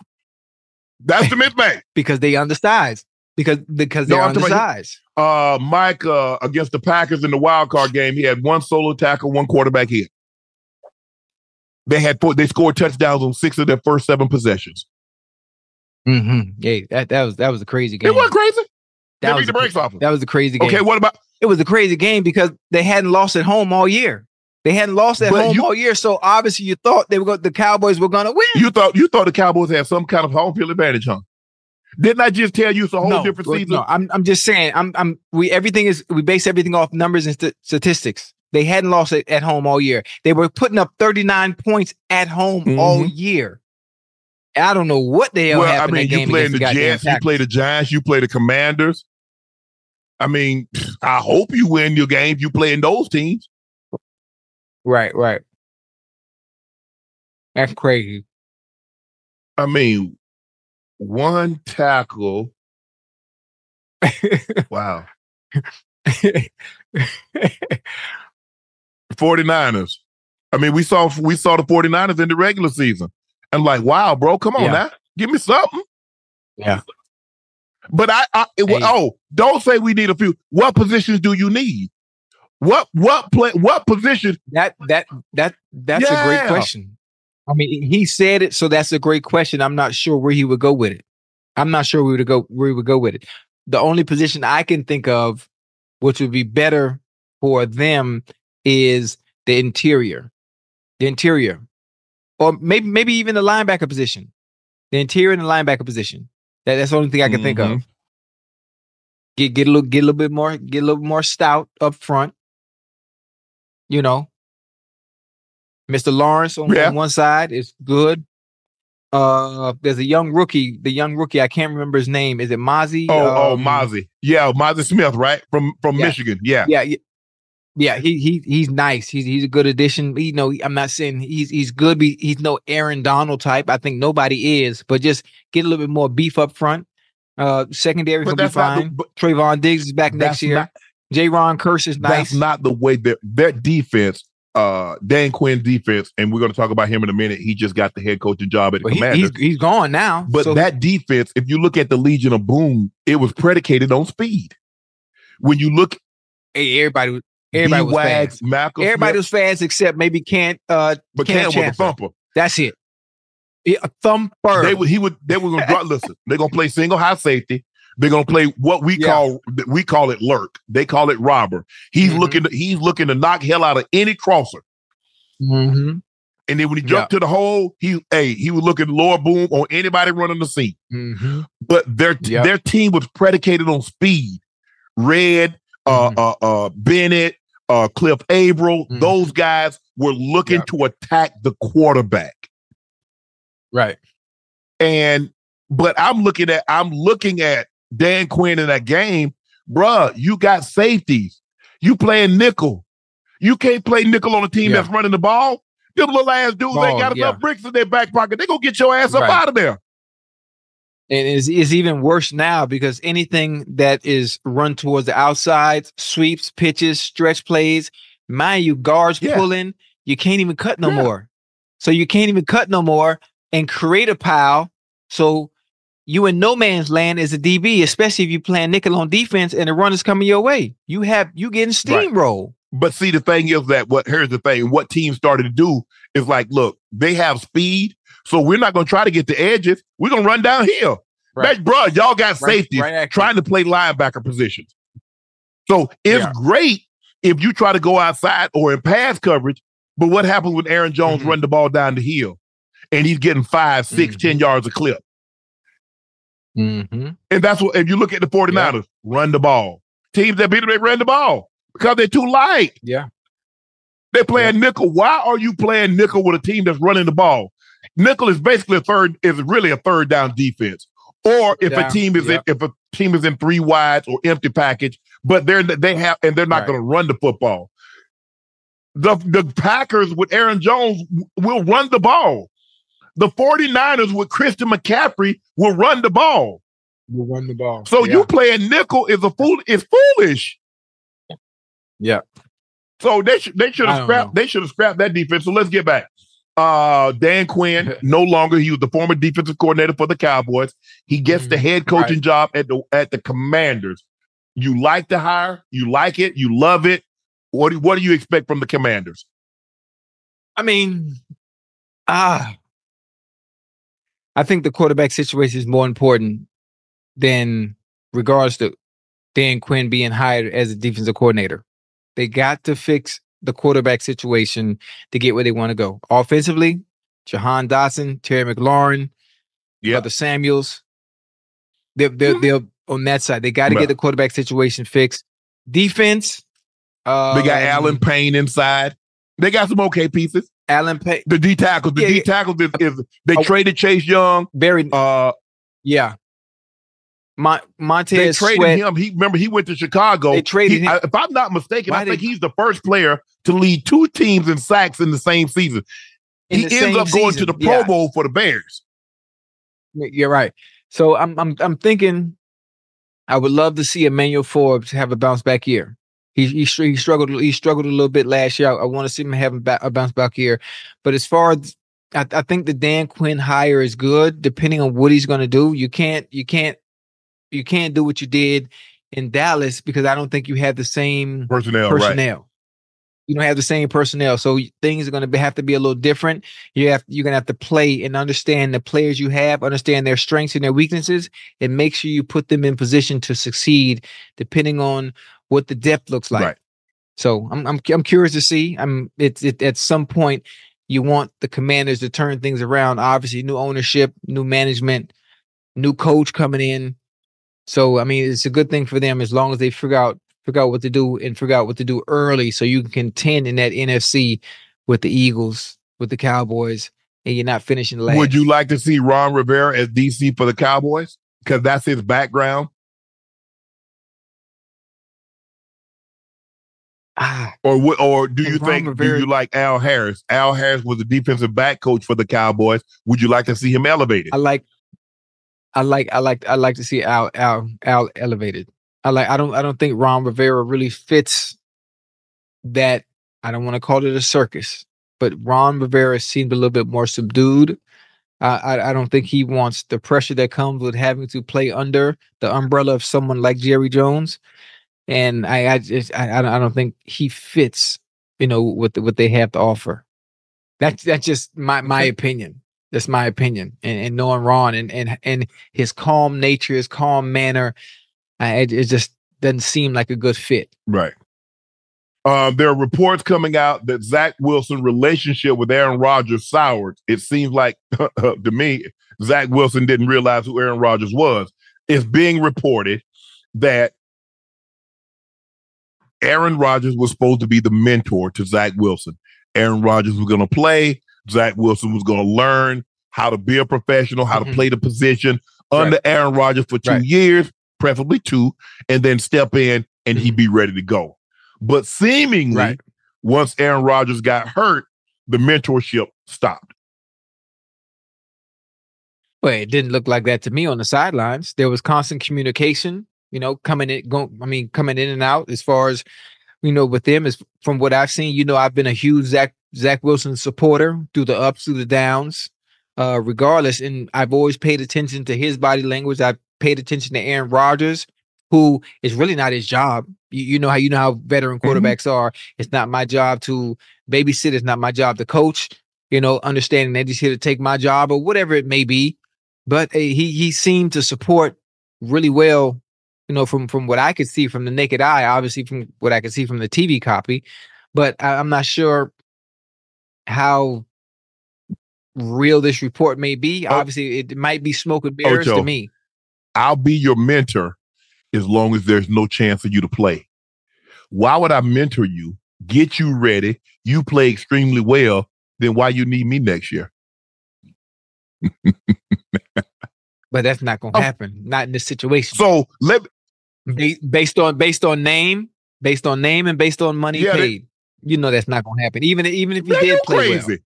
That's the mismatch. because they undersized because because they're talking undersized. Uh, Mike uh, against the Packers in the wild card game, he had one solo tackle, one quarterback hit. They had four, they scored touchdowns on six of their first seven possessions. Mm-hmm. Yeah, that, that was that was a crazy game. It wasn't crazy. That They was beat the a- brakes off. That was a crazy game. Okay, what about it was a crazy game because they hadn't lost at home all year. They hadn't lost at But home you- all year, so obviously you thought they were go- the Cowboys were going to win. you thought you thought the Cowboys had some kind of home field advantage, huh? Didn't I just tell you it's a whole no, different season? No, I'm I'm just saying. I'm I'm we everything is we base everything off numbers and st- statistics. They hadn't lost it at home all year. They were putting up 39 points at home all Mhm. year. I don't know what the hell well, I mean, you play the goddamn Jets, you play the Giants, you play the Commanders. I mean, I hope you win your games. You play in those teams. Right, right. That's crazy. I mean, one tackle. wow. 49ers. I mean, we saw we saw the 49ers in the regular season. I'm like, wow, bro, come on Yeah. now. Give me something. Yeah. But I, I it, Hey. oh, don't say we need a few. What positions do you need? What what play what position? That that that that's a great question. I mean, he said it, so that's a great question. I'm not sure where he would go with it. I'm not sure where would go where he would go with it. The only position I can think of, which would be better for them, is the interior, the interior, or maybe maybe even the linebacker position, the interior and the linebacker position. That, that's the only thing I can think of. Mhm. Get get a little get a little bit more get a little more stout up front. You know, Mr. Lawrence on, Yeah. on one side is good. Uh, there's a young rookie. The young rookie, I can't remember his name. Is it Mazi? Oh, oh, Um, Mazi. Yeah, Mazi Smith, right? From from Yeah. Michigan. Yeah. Yeah, yeah. He he he's nice. He's he's a good addition. You know, I'm not saying he's he's good. But he's no Aaron Donald type. I think nobody is. But just get a little bit more beef up front. Uh, secondary will be the- fine. but Trevon Diggs is back next year. not- Jayron Kearse is nice. That's not the way that their defense, uh, Dan Quinn defense, and we're going to talk about him in a minute. He just got the head coaching job at the But He, he's, he's gone now. but So- that defense, if you look at the Legion of Boom, it was predicated on speed. When you look, hey, everybody everybody was D-Wags, fast. Malcolm Everybody Smith, was fast except maybe Kent. Uh, but Kam was a thumper. That's it. Yeah, a thumper. They would he would they were to drop. Listen, they're going to play single high safety. They're going to play what we Yeah. call we call it lurk. They call it robber. He's Mhm. looking to, he's looking to knock hell out of any crosser. Mhm. And then when he jumped to the hole, he hey he was looking lower boom on anybody running the seat. Mhm. But their their team was predicated on speed. Red, uh, Mhm. uh, uh, Bennett, uh, Cliff Avril, Mhm. those guys were looking Yep. to attack the quarterback. Right. And but I'm looking at I'm looking at Dan Quinn in that game, bruh. You got safeties. You playing nickel. You can't play nickel on a team Yeah. that's running the ball. Them little ass dudes ain't Ball, got yeah. enough bricks in their back pocket. They gonna get your ass up Right. out of there. And it's, it's even worse now because anything that is run towards the outside, sweeps, pitches, stretch plays, mind you, guards Yeah. pulling, you can't even cut no Yeah. more. So you can't even cut no more and create a pile. So you in no man's land as a DB, especially if you playing nickel on defense and the run is coming your way. You have you getting Right. steamroll. But see, the thing is that what here's the thing. What teams started to do is like, look, they have speed, so we're not gonna try to get the edges. We're gonna run downhill. Right. Bro, y'all got Right- safeties right trying to play linebacker positions. So it's Yeah. great if you try to go outside or in pass coverage. But what happens when Aaron Jones Mhm. run the ball down the hill and he's getting five, six, Mhm. 10 yards a clip? Mm-hmm. And that's what, if you look at the 49ers, run the ball. Teams that beat them, they run the ball because they're too light. Yeah. They're playing nickel. Why are you playing nickel with a team that's running the ball? Nickel is basically a third, is really a third down defense. Or if a team is yep. in, if a team is in three wides or empty package, but they're they have and they're not Right. going to run the football. The the Packers with Aaron Jones will run the ball. The 49ers with Christian McCaffrey will run the ball. You run the ball. So you playing nickel is a fool is foolish. Yeah. So they should they should have scrapped know. they should have scrapped that defense. So let's get back. Uh Dan Quinn no longer he was the former defensive coordinator for the Cowboys. He gets the Mhm. head coaching Right. job at the at the Commanders. You like the hire, you like it, you love it. What do, what do you expect from the Commanders? I mean, Ah, I think the quarterback situation is more important than regards to Dan Quinn being hired as a defensive coordinator. They got to fix the quarterback situation to get where they want to go. Offensively, Jahan Dotson, Terry McLaurin, Yeah. Brother Samuels. They're, they're, they're on that side. They got to Right. get the quarterback situation fixed. Defense. Uh, They got Alan Payne inside. They got some okay pieces. Alan Payne. The D tackles. The Yeah, D tackles is, is they Oh. traded Chase Young. Very. Uh, yeah. Mon- they Montez traded Sweat. him. He remember he went to Chicago. They traded He- him. I- if I'm not mistaken, Why I think did- he's the first player to lead two teams in sacks in the same season. in he ends up going to the Pro Yeah. Bowl for the Bears. You're right. So I'm I'm I'm thinking I would love to see Emmanuel Forbes have a bounce back year. He he, he struggled he struggled a little bit last year. I, I want to see him have a, a bounce back year. But as far as I, I think the Dan Quinn hire is good, depending on what he's going to do. You can't you can't you can't do what you did in Dallas because I don't think you have the same Personnel, right? personnel. You don't have the same personnel, so things are going to have to be a little different. You have you're going to have to play and understand the players you have, understand their strengths and their weaknesses, and make sure you put them in position to succeed, depending on what the depth looks like. Right. So I'm I'm I'm curious to see. I'm it's it, at some point you want the Commanders to turn things around. Obviously, new ownership, new management, new coach coming in. So I mean, it's a good thing for them as long as they figure out figure out what to do and figure out what to do early, so you can contend in that NFC with the Eagles, with the Cowboys, and you're not finishing last. Would you like to see Ron Rivera as DC for the Cowboys? Because that's his background. Ah, Or what? Or do you Ron think? Rivera- do you like Al Harris? Al Harris was the defensive back coach for the Cowboys. Would you like to see him elevated? I like, I like, I like, I like to see Al Al Al elevated. I like. I don't. I don't think Ron Rivera really fits that. I don't want to call it a circus, but Ron Rivera seemed a little bit more subdued. I, I I don't think he wants the pressure that comes with having to play under the umbrella of someone like Jerry Jones, and I I just I I don't- I don't think he fits. You know what what they have to offer. That's that's just my my opinion. That's my opinion. And, and knowing Ron and and and his calm nature, his calm manner, I, it, it just doesn't seem like a good fit. Right. Um, there are reports coming out that Zach Wilson' relationship with Aaron Rodgers soured. It seems like to me, Zach Wilson didn't realize who Aaron Rodgers was. It's being reported that Aaron Rodgers was supposed to be the mentor to Zach Wilson. Aaron Rodgers was going to play. Zach Wilson was going to learn how to be a professional, how to Mhm. play the position under Aaron Rodgers for two Right. years, preferably two, and then step in and he'd be ready to go. But seemingly, Right. once Aaron Rodgers got hurt, the mentorship stopped. Well, it didn't look like that to me on the sidelines. There was constant communication, you know, coming in, going, I mean, coming in and out as far as, you know, with them is from what I've seen, you know, I've been a huge Zach, Zach Wilson supporter through the ups, through the downs, uh, regardless. And I've always paid attention to his body language. I've paid attention to Aaron Rodgers, who is really not his job. You, you know how, you know how veteran quarterbacks are. It's not my job to babysit. It's not my job to coach, you know, understanding that he's here to take my job or whatever it may be but uh, he he seemed to support really well you know from from what i could see from the naked eye obviously from what i could see from the tv copy but I, i'm not sure how real this report may be oh. obviously it might be smoke and oh, mirrors Ocho. to me I'll be your mentor as long as there's no chance for you to play. Why would I mentor you, get you ready, you play extremely well, then why you need me next year? but that's not Oh. going to happen not in this situation So let Ba- based on based on name based on name and based on money Yeah, they- paid you know that's not going to happen even even if he did play well crazy.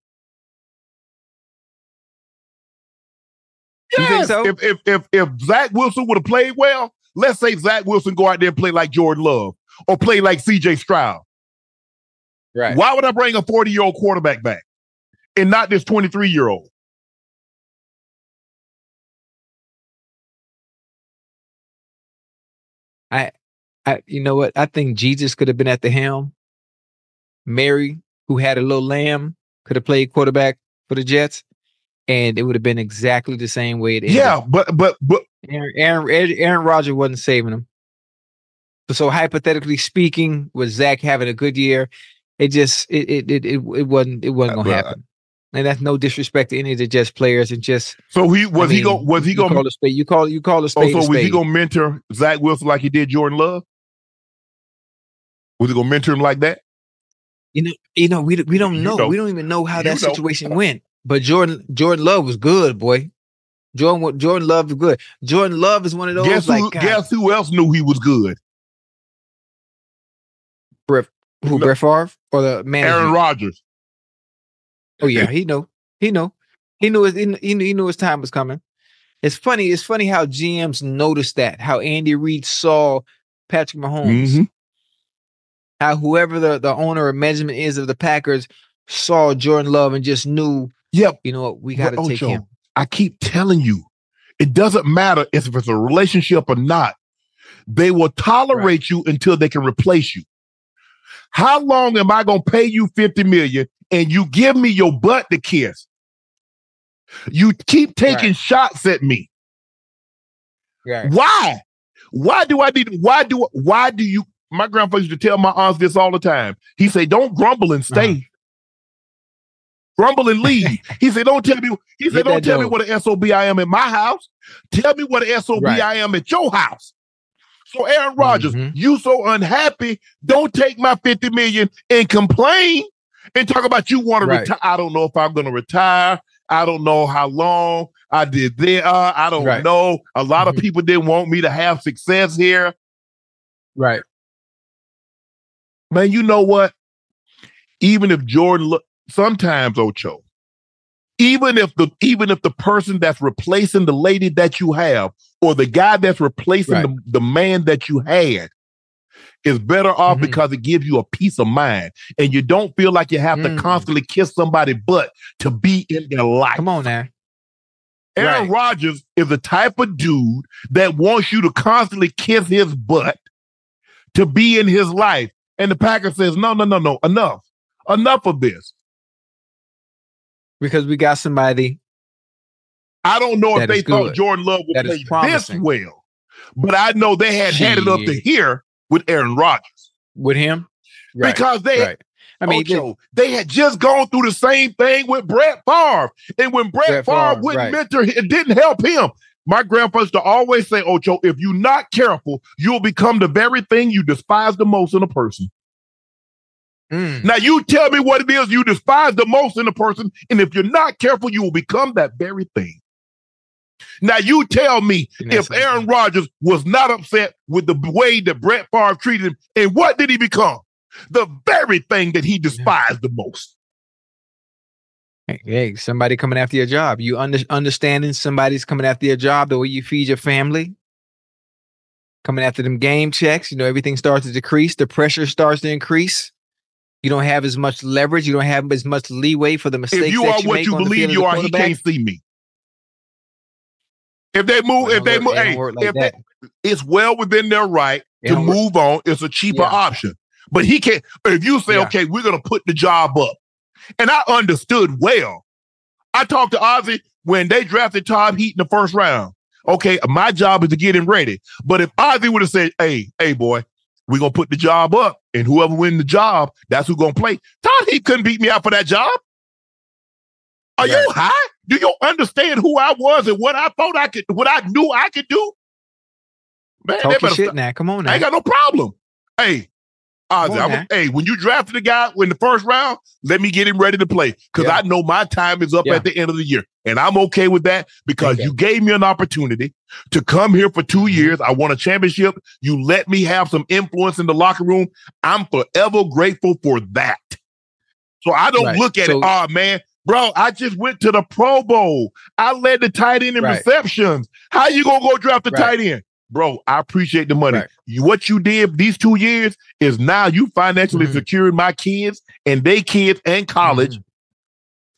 You think Yes. so? If if if if Zach Wilson would have played well, let's say Zach Wilson go out there and play like Jordan Love or play like CJ Stroud. right Why would I bring a 40 year old quarterback back and not this 23 year old? I, I, you know what? I think Jesus could have been at the helm. Mary, who had a little lamb, could have played quarterback. for the Jets, and it would have been exactly the same way it ended. Yeah, but but but Aaron Aaron, Aaron Rodgers wasn't saving him. So hypothetically speaking, with Zach having a good year, it just it it it it, wasn't it wasn't Uh, gonna happen. And that's no disrespect to any of the Jets players, and just so he was I he mean, going was he going call a spade you call you call a oh so a was he going to mentor Zach Wilson like he did Jordan Love? Was he going to mentor him like that? You know, you know, we we don't know. know. We don't even know how You that know. situation went. But Jordan Jordan Love was good, boy. Jordan Jordan Love was good. Jordan Love is one of those Guess like who? God, Guess who else knew he was good? Brett, who No. Brett Favre or the man. Aaron Rodgers. Oh yeah, he know. He know. He knew his, he, knew he knew his time was coming. It's funny. It's funny how GMs noticed that. How Andy Reid saw Patrick Mahomes. Mhm. How whoever the, the owner or management is of the Packers saw Jordan Love and just knew, Yep. you know what, we got to take Ocho, him. I keep telling you, it doesn't matter if it's a relationship or not. They will tolerate you until they can replace you. How long am I going to pay you 50 million and you give me your butt to kiss? You keep taking Right. shots at me. Right. Why? Why do I need why do why do you my grandfather used to tell my aunts this all the time. He said, Don't grumble and stay. Uh-huh. Grumble and leave. he said, Don't tell me, he said, Get Don't tell me what an SOB I am in my house. Tell me what an SOB Right. I am at your house. So Aaron Rodgers, Mhm. you so unhappy, don't take my 50 million and complain and talk about you want to retire. I don't know if I'm gonna retire. I don't know how long I did there. Uh, I don't Right. know. A lot of Mhm. people didn't want me to have success here. Right. Man, you know what? Even if Jordan look sometimes Ocho, even if the even if the person that's replacing the lady that you have or the guy that's replacing Right. the, the man that you had is better off Mhm. because it gives you a peace of mind and you don't feel like you have Mm. to constantly kiss somebody's butt to be in their life. Come on now. Aaron Right. Rodgers is the type of dude that wants you to constantly kiss his butt to be in his life. And the Packers says, no, no, no, no, enough. Enough of this. Because we got somebody. I don't know if they thought good. Jordan Love would That play this well. But I know they had had it up to here with Aaron Rodgers with him. Right. because they right. I mean, Ocho, they had just gone through the same thing with Brett Favre. And when Brett, Brett Favre, Favre, wouldn't right. mentor, it didn't help him. My grandpa used to always say, Ocho, if you're not careful, you'll become the very thing you despise the most in a person. mm, Now you tell me what it is you despise the most in a person, and if you're not careful, you will become that very thing. Now you tell me if Aaron Rodgers was not upset with the way that Brett Favre treated him, and what did he become? The very thing that he despised the most. hey, hey, somebody coming after your job. You under, understanding somebody's coming after your job, the way you feed your family, coming after them game checks. You know, everything starts to decrease. The pressure starts to increase. You don't have as much leverage. You don't have as much leeway for the mistakes. If you are you what you believe you are, he can't see me. If they move, if they move, hey, like if they, it's well within their right to work- move on. It's a cheaper Yeah. option. But he can't. If you say, Yeah. okay, we're gonna put the job up, and I understood well. I talked to Ozzie when they drafted Todd Heap in the first round. Okay, my job is to get him ready. But if Ozzie would have said, "Hey, hey, boy, we're gonna put the job up, and whoever win the job, that's who's gonna play," Todd Heap couldn't beat me out for that job. Are you high? Do you understand who I was and what I thought I could, what I knew I could do? Man, Talk shit stop- now. Come on I ain't got no problem. Hey, Ozzie, on now. hey, when you drafted the guy in the first round, let me get him ready to play because Yeah. I know my time is up Yeah. at the end of the year, and I'm okay with that because Okay. you gave me an opportunity to come here for two mm-hmm. years. I won a championship. You let me have some influence in the locker room. I'm forever grateful for that. So I don't Right. look at So- it. Oh man, bro, I just went to the Pro Bowl. I led the tight end in Right. receptions. How you gonna go draft the Right. tight end? Bro, I appreciate the money. Right. You, what you did these two years is now you financially Mhm. securing my kids and they kids and college Mhm.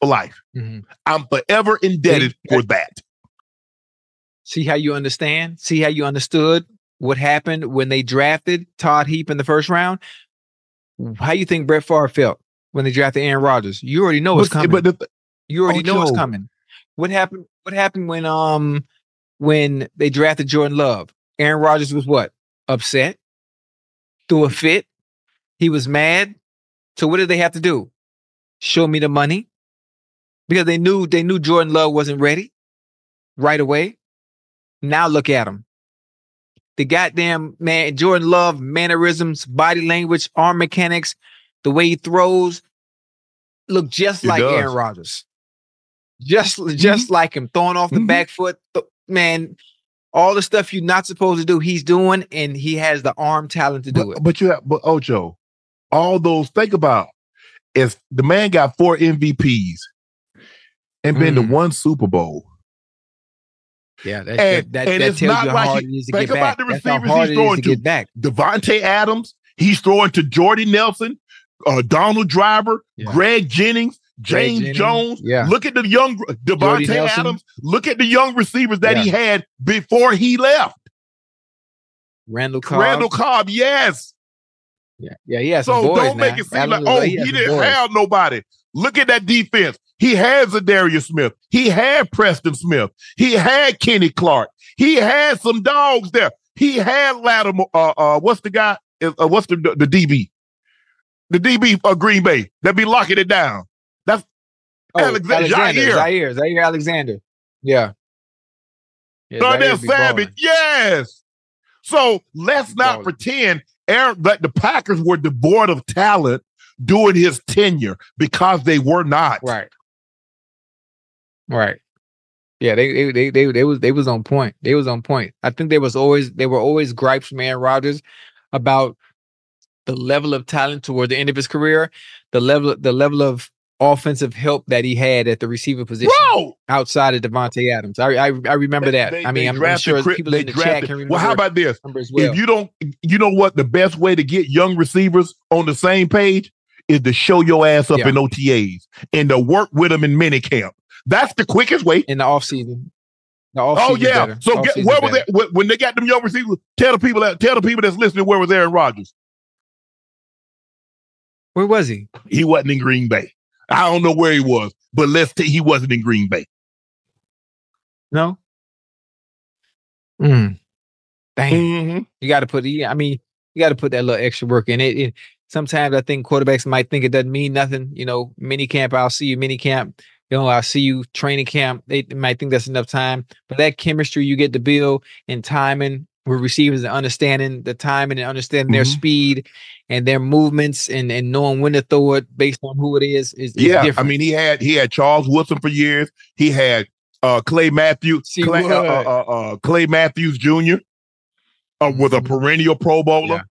for life. Mhm. I'm forever indebted for that. See how you understand? See how you understood what happened when they drafted Todd Heap in the first round? How you think Brett Favre felt when they drafted Aaron Rodgers? You already know what's coming. but the, You already know it's Ocho. coming. What happened? What happened when um when they drafted Jordan Love? Aaron Rodgers was what? Upset, threw a fit. He was mad. So what did they have to do? Show me the money because they knew they knew Jordan Love wasn't ready right away. Now look at him. The goddamn man, Jordan Love mannerisms, body language, arm mechanics, the way he throws, look just It like does. Aaron Rodgers. Just just like him, throwing off the Mhm. back foot. th- man, all the stuff you're not supposed to do, he's doing, and he has the arm talent to do But, it. but you have, but Ocho, all those think about if the man got four MVPs and been to Mhm. one Super Bowl. Yeah, that, And- that, that, and that it's tells not like he- it is to think about back. the receivers he's throwing to to. Davante Adams, he's throwing to Jordy Nelson, uh, Donald Driver, Yeah. Greg Jennings, James Jennings, Jones. yeah. Look at the young Davante. Adams. Look at the young receivers that he had before he left. Randall Cobb. Randall Cobb, yes. Yeah, yeah, some So don't make it seem Adam like, oh, he he, didn't boys. have nobody. Look at that defense. He had Za'Darius Smith. He had Preston Smith. He had Kenny Clark. He had some dogs there. He had Lattimore. Uh, uh, what's the guy? Uh, what's the the DB? The DB of Green Bay that be locking it down. That's Oh, Alexander- Alexander, Jaire. Zaire, Zaire Alexander. Yeah. yeah Darnell Savage. Yes. So let's not pretend Aaron, that the Packers were devoid of talent during his tenure because they were not. Right. Right. Yeah, they they they they, they was they was on point. They was on point. I think there was always there were always gripes from Aaron Rodgers about the level of talent toward the end of his career, the level the level of offensive help that he had at the receiver position Bro, outside of Davante Adams. I I, I remember that. They- I mean, I'm, I'm sure Chris- people in the chat can remember. Well, how about this? well. If you don't, you know what? The best way to get young receivers on the same page is to show your ass up Yeah. in OTAs and to work with them in minicamp. That's the quickest way. in the offseason. The Oh yeah. better. So get, where was when- when they got them young receivers? Tell the people that tell the people that's listening where was Aaron Rodgers. Where was he? He wasn't in Green Bay. I don't know where he was, but let's say he wasn't in Green Bay. No. Mm. Dang. Mhm. You got to put. I mean, you got to put that little extra work in it. it. Sometimes I think quarterbacks might think it doesn't mean nothing. You know, mini camp. I'll see you mini camp. You know, I'll see you training camp. They might think that's enough time, but that chemistry you get to build and timing with receivers and understanding the timing and understanding their Mhm. speed and their movements and and knowing when to throw it based on who it is is, is Yeah, different. I mean, he had he had Charles Woodson for years. He had uh, Clay Matthews, See, Clay, uh, uh, uh, uh, Clay Matthews Jr. Uh, was a Mhm. perennial Pro Bowler. Yeah.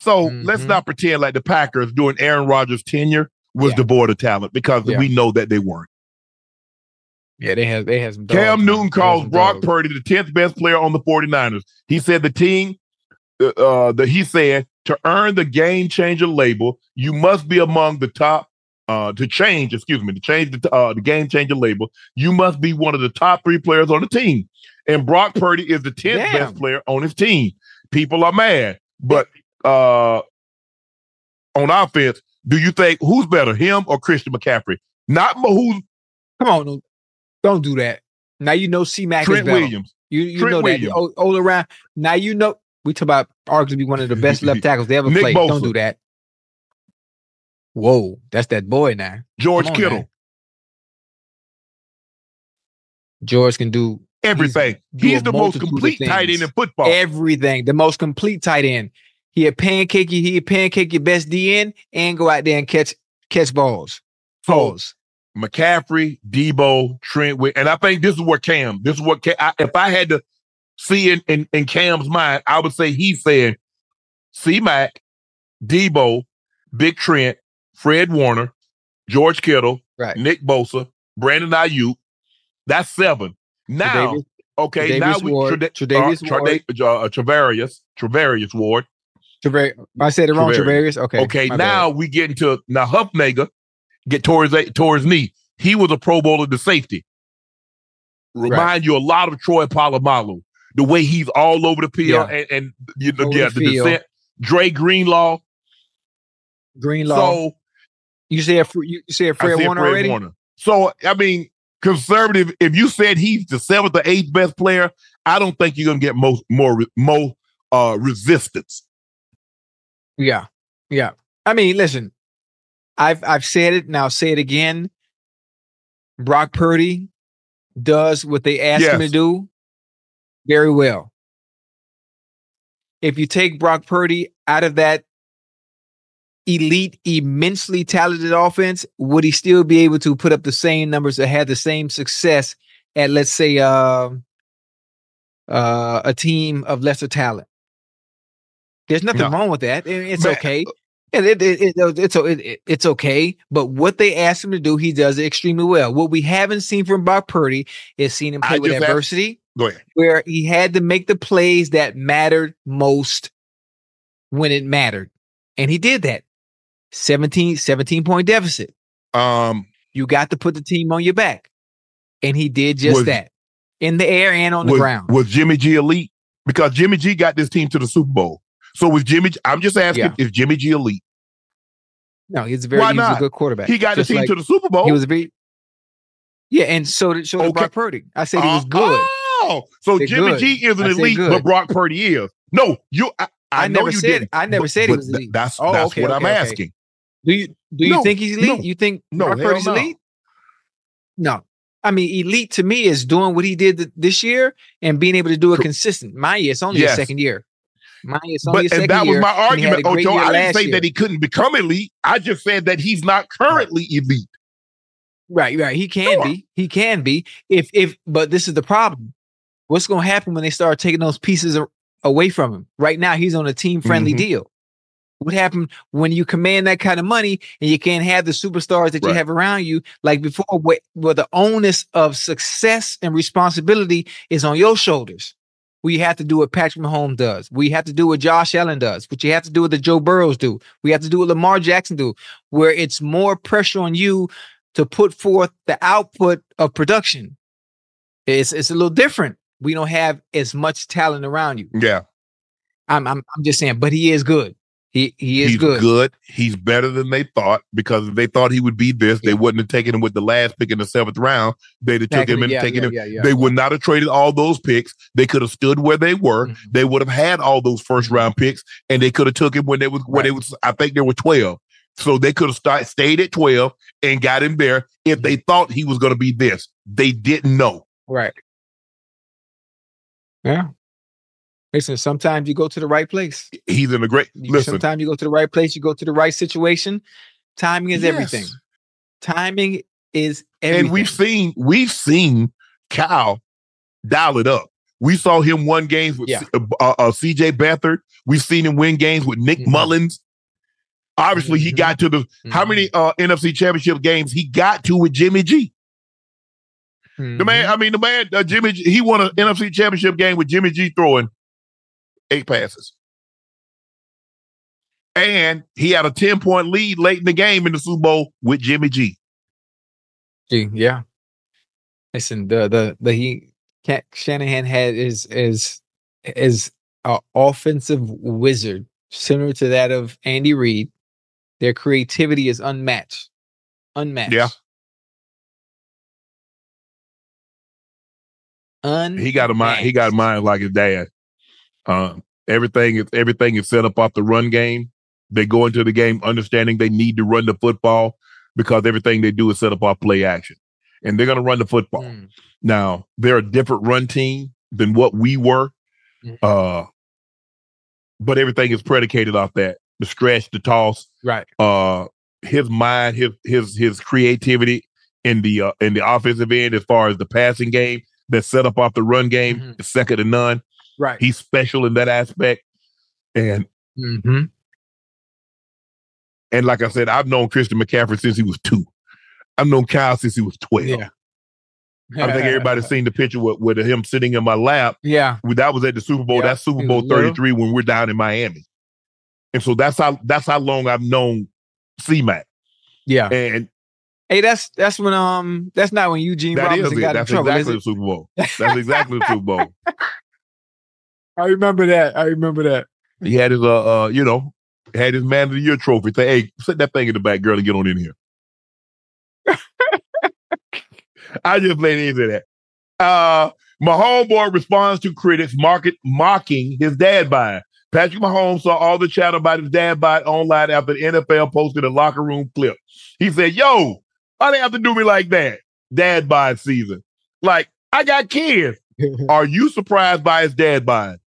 So let's Mhm. not pretend like the Packers during Aaron Rodgers' tenure was Yeah. devoid of talent because Yeah. we know that they weren't. Yeah, they have they have some. dogs, Cam. Newton calls Brock dogs. Purdy the 10th best player on the 49ers. He said the team, uh, the, he said, to earn the game changer label, you must be among the top, uh, to change, excuse me, to change the, uh, the game changer label, you must be one of the top three players on the team. And Brock Purdy is the 10th Damn. best player on his team. People are mad. But uh, on offense, do you think who's better, him or Christian McCaffrey? Not who's Come on, don't, don't that. Now you know C Mac is better. Williams. You you Trent know Williams. that all, all around. Now you know we talk about arguably be one of the best left tackles they ever Nick played. Bosa. Don't do that. Whoa, that's that boy now. George on, Kittle. man. George can do everything. do He's the most complete tight end in football. everything. The most complete tight end. He a pancake you. He a pancake your best DN and go out there and catch catch balls. Balls. McCaffrey, Deebo, Trent, and I think this is where Cam. This is what Cam, I, if I had to see in, in in Cam's mind, I would say he's saying C Mac, Deebo, Big Trent, Fred Warner, George Kittle, Right. Nick Bosa, Brandon Aiyuk. That's seven. Now, Tre'Davious- okay, Tre'Davious now we Ward, Treda- Tre'Davious uh, Ward. Treda- uh, Travarius, Travarius Ward. Trever- I said it wrong. Travarius. Okay. Okay, now we get into now Hufanga get toward his toward his knee. He was a Pro Bowler to safety. Remind you a lot of Troy Polamalu. The way he's all over the field Yeah. and, and you know, Over yeah, the descent. Dre Greenlaw. Greenlaw. So you said you said Fred said Warner Fred already. Warner. So I mean, conservative. If you said he's the seventh or eighth best player, I don't think you're gonna get most more more uh, resistance. Yeah, yeah. I mean, listen, I've I've said it and I'll say it again. Brock Purdy does what they ask him to do very well. If you take Brock Purdy out of that elite, immensely talented offense, would he still be able to put up the same numbers that had the same success at, let's say, uh, uh, a team of lesser talent? There's nothing No. wrong with that. It's Man, okay. It, it, it, it- it's it, it- it's okay. But what they ask him to do, he does it extremely well. What we haven't seen from Brock Purdy is seen him I play with asked- adversity, ahead. where he had to make the plays that mattered most when it mattered. And he did that. 17, 17 point deficit. Um, You got to put the team on your back. And he did just Was- that in the air and on the ground. was Jimmy G elite? Because Jimmy G got this team to the Super Bowl. So with Jimmy? G- I'm just asking, Yeah. is Jimmy G elite? no, he's a very Why he a good quarterback. He got the Just team like to the Super Bowl. He was a very yeah, and so did so Okay. Brock Purdy. I said he was good. Oh, so Jimmy good. G isn't I said elite, good. but Brock Purdy is. No, you. I, I, I know never you said- didn't. I never but- said he was th- elite. That's Oh, that's okay, what I'm okay, okay. asking. Do you do you No, think he's elite? no, you think no, Brock Purdy's no. elite? No. I mean, elite to me is doing what he did th- this year and being able to do it consistent. My year, it's only Yes. a second year. My year, it's only But and that year. was my and he had argument, Ocho. I didn't say year. that he couldn't become elite. I just said that he's not currently elite. Right, right. He can Sure. be. He can be. If if but this is the problem. What's going to happen when they start taking those pieces away from him? Right now, he's on a team friendly Mhm. deal. What happened when you command that kind of money and you can't have the superstars that you have around you like before? Where, where the onus of success and responsibility is on your shoulders. We have to do what Patrick Mahomes does. We have to do what Josh Allen does. What you have to do what the Joe Burrows do. We have to do what Lamar Jackson do. Where it's more pressure on you to put forth the output of production. It's it's a little different. We don't have as much talent around you. Yeah, I'm I'm, I'm just saying, but he is good. He he is he's good. He's better than they thought because if they thought he would be this, they wouldn't have taken him with the last pick in the seventh round. They'd have took him and Yeah, taken yeah, him. yeah, yeah. They would not have traded all those picks. They could have stood where they were. Mhm. They would have had all those first round picks, and they could have took him when they was when they was. I think there were twelve. So they could have start, stayed at twelve and got him there if they thought he was going to be this. They didn't know. Right. Yeah. Listen, sometimes you go to the right place. He's in a great. Listen, Sometimes you go to the right place, you go to the right situation. Timing is everything. Timing is everything. and we've seen we've seen Cal dial it up. We saw him win games with Yeah. C- uh, uh, C.J. Beathard. We've seen him win games with Nick Mhm. Mullens. Obviously, he Mhm. got to the how Mhm. many uh, NFC Championship games he got to with Jimmy G. The man, I mean, the man, uh, Jimmy, G, he won an NFC Championship game with Jimmy G throwing eight passes, and he had a ten point lead late in the game in the Super Bowl with Jimmy G. Gee, yeah. Listen, the the the he Ca- Shanahan had is is is a uh, offensive wizard similar to that of Andy Reid. Their creativity is unmatched. Unmatched. Yeah. Un He got a mind. He got a mind like his dad. Um, everything is everything is set up off the run game. They go into the game understanding they need to run the football because everything they do is set up off play action, and they're going to run the football. Mm. Now they're a different run team than what we were, Mhm. uh, but everything is predicated off that the stretch, the toss, Right. uh his mind, his his his creativity in the uh, in the offensive end as far as the passing game that's set up off the run game Mhm. is second to none. Right. He's special in that aspect. And hmm and like I said, I've known Christian McCaffrey since he was two. I've known Kyle since he was 12. Yeah. I think everybody's seen the picture with, with him sitting in my lap. Yeah. That was at the Super Bowl. Yeah, That's Super Bowl 33 when we're down in Miami. And so that's how that's how long I've known C-Mac. Yeah. And Hey, that's that's when um that's not when Eugene that Robinson got in That's trouble. exactly the Super Bowl. That's exactly the Super Bowl. I remember that. I remember that. He had his uh uh you know had his man of the year trophy. Say, hey, set that thing in the back, girl, and get on in here. I just laid into that. Uh, my homeboy responds to critics market, mocking his dad bod. Patrick Mahomes saw all the chatter about his dad bod online after the NFL posted a locker room clip. He said, Yo, why they have to do me like that? Dad bod season. Like, I got kids. Are you surprised by his dad bod?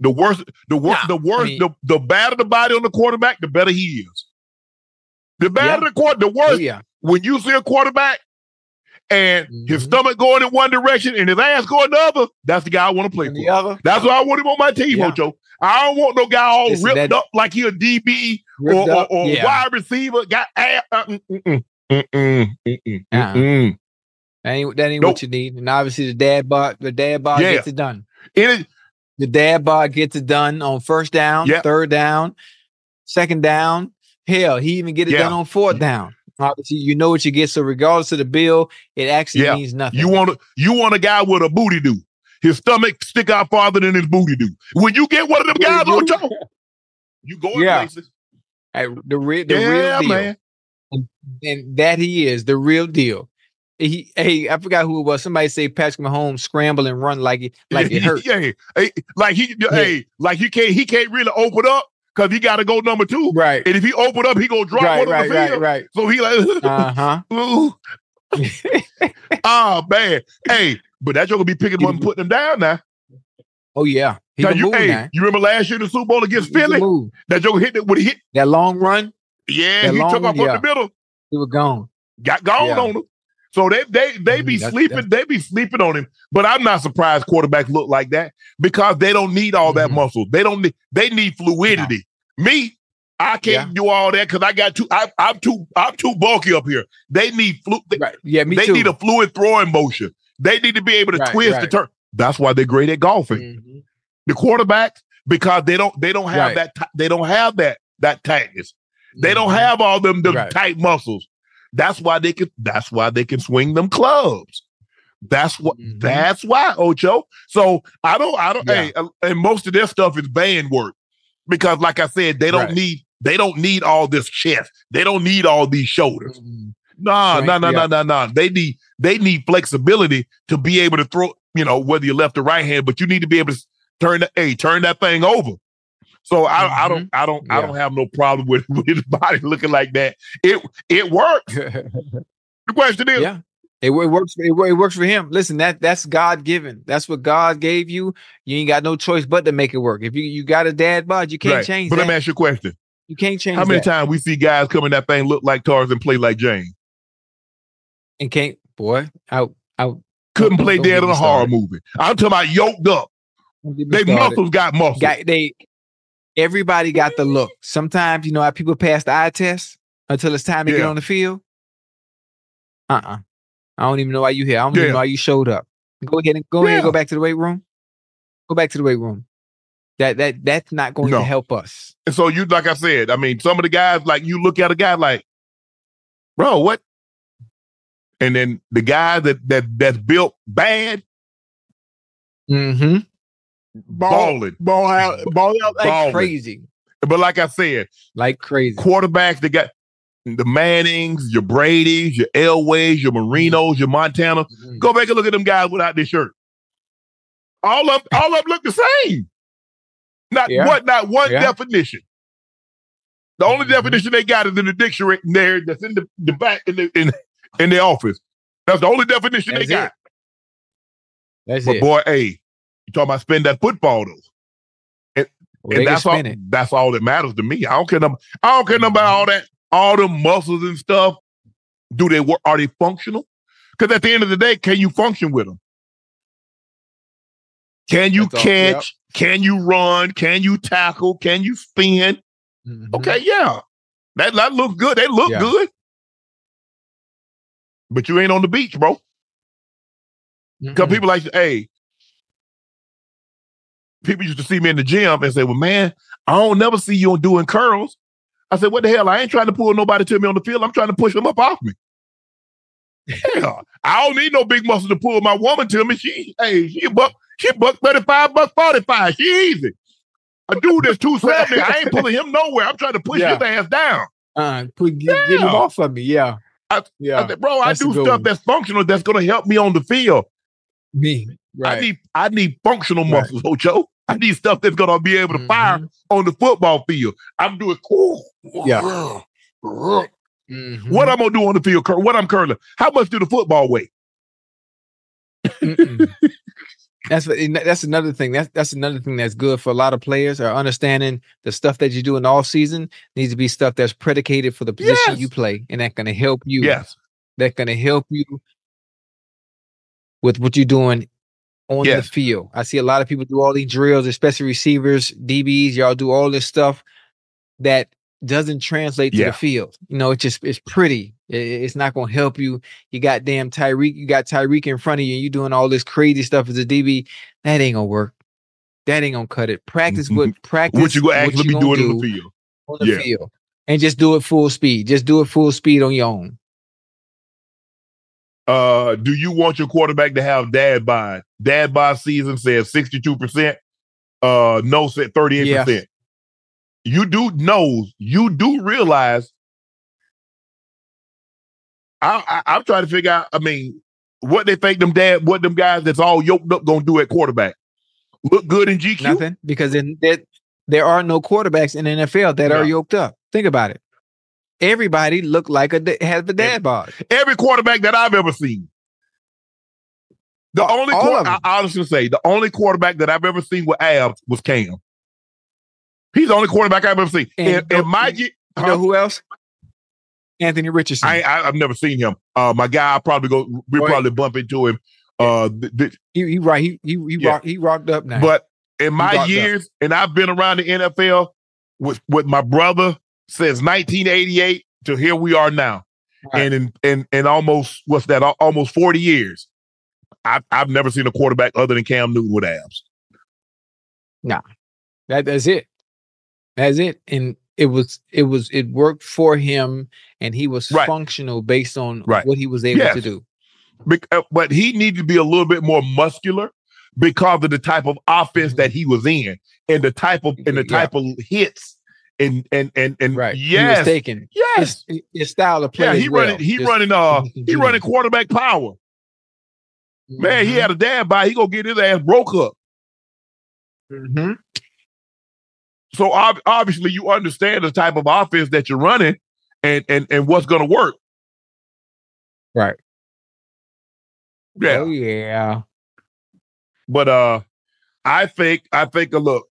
The worse, the worse, Nah, the worse, I mean- the, the badder the body on the quarterback, the better he is. The badder Yeah. the quarter, the worse. Oh, yeah. When you see a quarterback and his Mhm. stomach going in one direction and his ass going the other, that's the guy I want to play And for. the other That's why I want him on my team, Yeah. Ocho. I don't want no guy all ripped that- up like he a DB or, or, or yeah. wide receiver. Got ass. Uh, mm, mm, mm, mm, mm, mm, mm. That ain't that ain't Nope. what you need. And obviously the dad bod, the dad bod Yeah. gets it done. The dad bod gets it done on first down, Yeah. third down, second down. Hell, he even get it Yeah. done on fourth down. Obviously, you know what you get. So regardless of the bill, it actually Yeah. means nothing. You want a, you want a guy with a booty do. His stomach stick out farther than his booty do. When you get one of them guys, you- Ocho, you going Yeah. places. Hey, the real, the yeah, real deal, man. And, and that he is the real deal. He, hey, I forgot who it was. Somebody say Patrick Mahomes scramble and run like it, like it hurt. Yeah, Hey, like he, hey, like he can't, he can't really open up because he got to go number two. Right, And if he open up, he gonna drop right, one on right, the field. right. So he like, Uh huh. oh man, hey, but that joke gonna be picking up and putting him down now. Oh yeah, he can you, move hey, now. you remember last year in the Super Bowl against Philly? That joke hit it when he hit. That long run, Yeah, That he long took off up yeah. the middle, he was gone. got gone Yeah. on him. So they they they be that's- sleeping, they be sleeping on him. But I'm not surprised quarterbacks look like that because they don't need all that Mhm. muscle. They don't need they need fluidity. Me, I can't do all that because I got too I, I'm too I'm too bulky up here. They need flu they, Right. Yeah, me they too. need a fluid throwing motion. They need to be able to Right, twist the turn. That's why they're great at golfing. Mhm. The quarterbacks because they don't they don't have Right. that they don't have that that tightness. They don't Mhm. have all them, them Right. tight muscles. That's why they can. That's why they can swing them clubs. That's what. Mhm. That's why Ocho. So I don't. I don't. Yeah. Hey, uh, and most of their stuff is band work because, like I said, they don't Right. need. They don't need all this chest. They don't need all these shoulders. Mhm. Nah, nah, nah, yeah. nah, nah, nah. They need. They need flexibility to be able to throw. You know, whether you're left or right hand, but you need to be able to turn the. Hey, turn that thing over. So I, I don't. I don't. I Mm-hmm. Don't have no problem with, with his body looking like that. It it works. The question is, yeah. It, it works. It, it works for him. Listen, that that's God given. That's what God gave you. You ain't got no choice but to make it work. If you you got a dad bod, you can't Right. change But that. let me ask you a question: you can't change How many that. times we see guys come in that thing look like Tarzan and play like Jane? And can't, boy, out, out. Couldn't play dead in me a horror movie. I'm talking about yoked up. Don't get me They started. muscles got muscles. Got they. Everybody got the look. Sometimes you know how people pass the eye test until it's time to get on the field. Uh uh I don't even know why you here. I don't Yeah. even know why you showed up. Go ahead and go ahead and go back to the weight room. Go back to the weight room. That that that's not going No. to help us. And so you, like I said, I mean, some of the guys, like you look at a guy like, bro, what? And then the guy that that that's built bad, Mm-hmm. Balling. ball out, ball out like Balling. crazy, But like I said, like crazy. quarterbacks that got the Mannings, your Brady's, your Elways, your Marinos, your Montana. Mhm. Go back and look at them guys without this shirt. All of all of them look the same. Not Yeah. what not one Yeah. definition. The only Mhm. definition they got is in the dictionary there that's in the, the back in the in, in the office. That's the only definition That's they got. it. That's But it. boy, hey, you talking about spend that football though. Well, and that's all it. that's all that matters to me. I don't care no, I don't care about all that, all the muscles and stuff. Do they work? Are they functional? Because at the end of the day, can you function with them? Can you That's all- catch? Can you run? Can you tackle? Can you spin? Mhm. Okay, yeah. That that looks good. They look Yeah. good. But you ain't on the beach, bro. Because people like, hey, people used to see me in the gym and say, well, man, I don't never see you doing curls. I said, what the hell? I ain't trying to pull nobody to me on the field. I'm trying to push them up off me. Hell, I don't need no big muscle to pull my woman to me. She, hey, she buck, she buck 35, buck 45. She easy. A dude that's 270, I ain't pulling him nowhere. I'm trying to push Yeah. his ass down. Uh, put, get, get him off of me. Yeah. I, Yeah, I said, bro, I that's a do stuff one. that's functional that's going to help me on the field. Me. Right. I need I need functional Right. muscles, Ocho. I need stuff that's going to be able to Mhm. fire on the football field. I'm doing cool. Yeah. What Mhm. I'm gonna do on the field? Cur- What I'm curling? How much do the football weigh? That's that's another thing. That's that's another thing that's good for a lot of players are understanding the stuff that you do in the off season needs to be stuff that's predicated for the position Yes. you play, and that's going to help you. Yes. that's going to help you with what you're doing on Yes. the field. I see a lot of people do all these drills, especially receivers, DBs. Y'all do all this stuff that doesn't translate to Yeah. the field. You know, it's just it's pretty. I- I- It's not going to help you. You got damn Tyreek. You got Tyreek in front of you. and You doing all this crazy stuff as a DB. That ain't gonna work. That ain't gonna cut it. Practice mm-hmm. what practice. What you gonna actually be doing gonna on the field? on the Yeah. field, and just do it full speed. Just do it full speed on your own. Uh, do you want your quarterback to have dad bod? Dad bod season says 62%. Uh, no said 38%. You do know, you do realize. I, I I'm trying to figure out. I mean, what they think them dad, what them guys that's all yoked up gonna do at quarterback? Look good in GQ. Nothing because then there, there are no quarterbacks in the NFL that No. are yoked up. Think about it. Everybody looked like a has the dad bod. Every quarterback that I've ever seen. The only all quar- of 'em. I honestly say the only quarterback that I've ever seen with abs was Cam. He's the only quarterback I've ever seen. And in don't- my You huh? know who else? Anthony Richardson. I, I I've never seen him. Uh, my guy, I probably go. We probably bump into him. Uh, th- th- he, he right. He he he, Yeah. rock, he rocked up now. but in my rocked up. years, and I've been around the NFL with with my brother since 1988 to here we are now, Right. and in and and almost what's that? Almost 40 years. I've I've never seen a quarterback other than Cam Newton with abs. Nah, that that's it. That's it. And it was it was it worked for him and he was Right. functional based on Right. what he was able to do. Bec- uh, but he needed to be a little bit more muscular because of the type of offense that he was in and the type of and the Mm-hmm. Yeah. type of hits and and and and Right. He was yes yes his, his style of play. yeah he well. running he Just- running uh he can he do running quarterback power man he Mhm. had a dad by he gonna get his ass broke up Mhm. so ob- obviously you understand the type of offense that you're running and and and what's gonna work Right. yeah Oh yeah. But uh I think I think a look.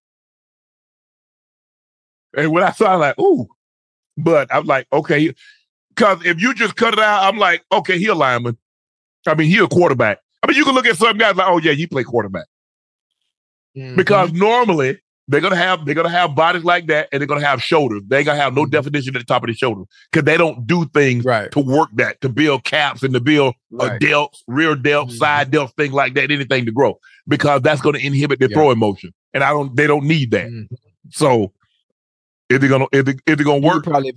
And when I saw it, like, ooh. But I'm like, okay. Cause if you just cut it out, I'm like, okay, he a lineman. I mean, he a quarterback. I mean, you can look at some guys like, oh yeah, he play quarterback. Because Mm-hmm. normally they're gonna have they're gonna have bodies like that and they're gonna have shoulders. They ain't gonna have no definition at the top of the shoulder. Cause they don't do things Mm-hmm. Right. to work that, to build caps and to build a Right. delts, rear delts, Mhm. side delts, thing like that, anything to grow. Because that's gonna inhibit their Yeah. throwing motion. And I don't they don't need that. Mhm. So is it gonna is it, is it gonna work? probably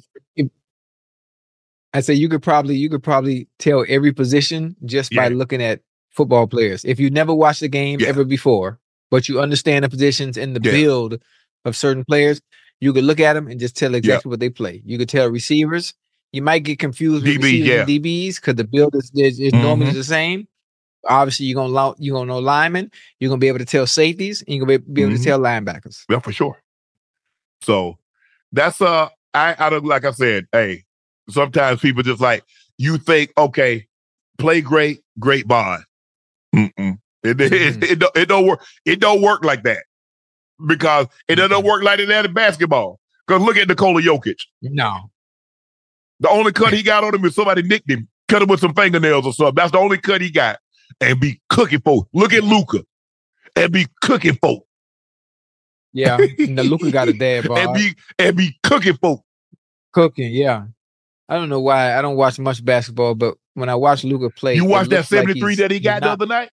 I say you could probably you could probably tell every position just by Yeah. looking at football players. If you never watched the game Yeah. ever before, but you understand the positions and the Yeah. build of certain players, you could look at them and just tell exactly what they play. You could tell receivers. You might get confused with DB, receivers yeah. and DBs because the build is, is, is normally Mhm. the same. Obviously, you're gonna lo- you're gonna know linemen. You're gonna be able to tell safeties. And you're gonna be, be able Mhm. to tell linebackers. Yeah, for sure. So that's uh I I don't like I said, hey, sometimes people just like you think, okay, play great, great bond. Mm-mm. It, it, Mhm. it, don't, it don't work. It don't work like that because it doesn't Mhm. work like that in basketball. Because look at Nikola Jokic. No, The only cut he got on him is somebody nicked him, cut him with some fingernails or something. That's the only cut he got, and be cooking folk. Look at Luka, and be cooking folk, yeah, Luka got a dad bod. and be and be cooking folk. Cooking, yeah. I don't know why I don't watch much basketball, but when I watch Luka play, You watched that looks like 73 that he got the other night?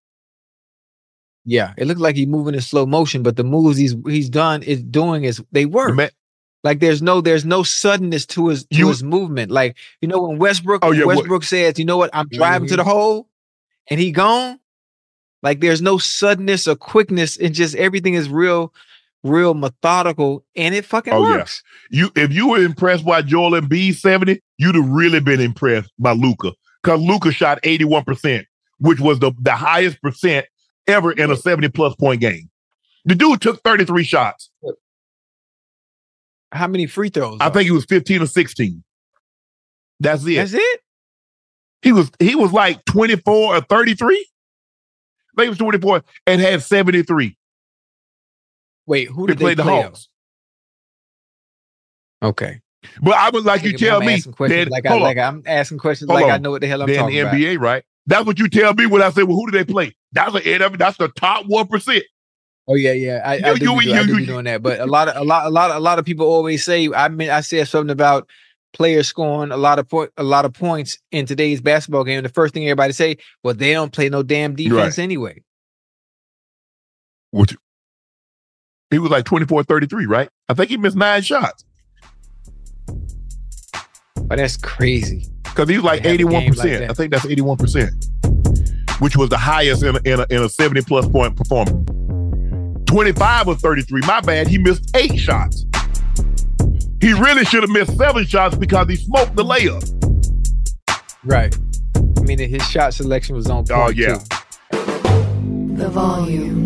Yeah, it looked like he's moving in slow motion, but the moves he's he's done is doing is they work. Man, Like there's no there's no suddenness to his to You- his movement. Like you know when Westbrook Oh, yeah, what- Westbrook says, you know what, I'm mm-hmm. driving to the hole, and he gone. Like there's no suddenness or quickness, and just everything is real, real methodical, and it fucking Oh works. yeah. You if you were impressed by Joel Embiid 70, you'd have really been impressed by Luka. Because Luka shot 81%, which was the, the highest percent ever in a 70 plus point game. The dude took 33 shots. How many free throws? I think he was 15 or 16. That's it. That's it. He was he was like 24 or 33. I think he was 24 and had 73. Wait, who They did they played the play? Hawks. Okay. But I was like you tell I'm me, then, like, I, on. like I'm asking questions like I know what the hell I'm then talking the about. NBA, right? That's what you tell me when I say, well, who do they play? That's a, that's the top one percent. Oh yeah, yeah. I, I You- do, you- do- I you- do be doing that. But a lot of a lot a lot a lot of people always say I mean I said something about players scoring a lot of point a lot of points in today's basketball game. The first thing everybody say, well, they don't play no damn defense Right. anyway. Which he was like 24, 33, right? I think he missed nine shots But that's crazy. because he was like To have a game 81 like percent. that. I think that's 81 percent, which was the highest in a, in a, in a 70 plus point performance. 25 was 33. My bad. He missed eight shots. He really should have missed seven shots because he smoked the layup. Right. I mean his shot selection was on point. Oh, yeah. too. The volume.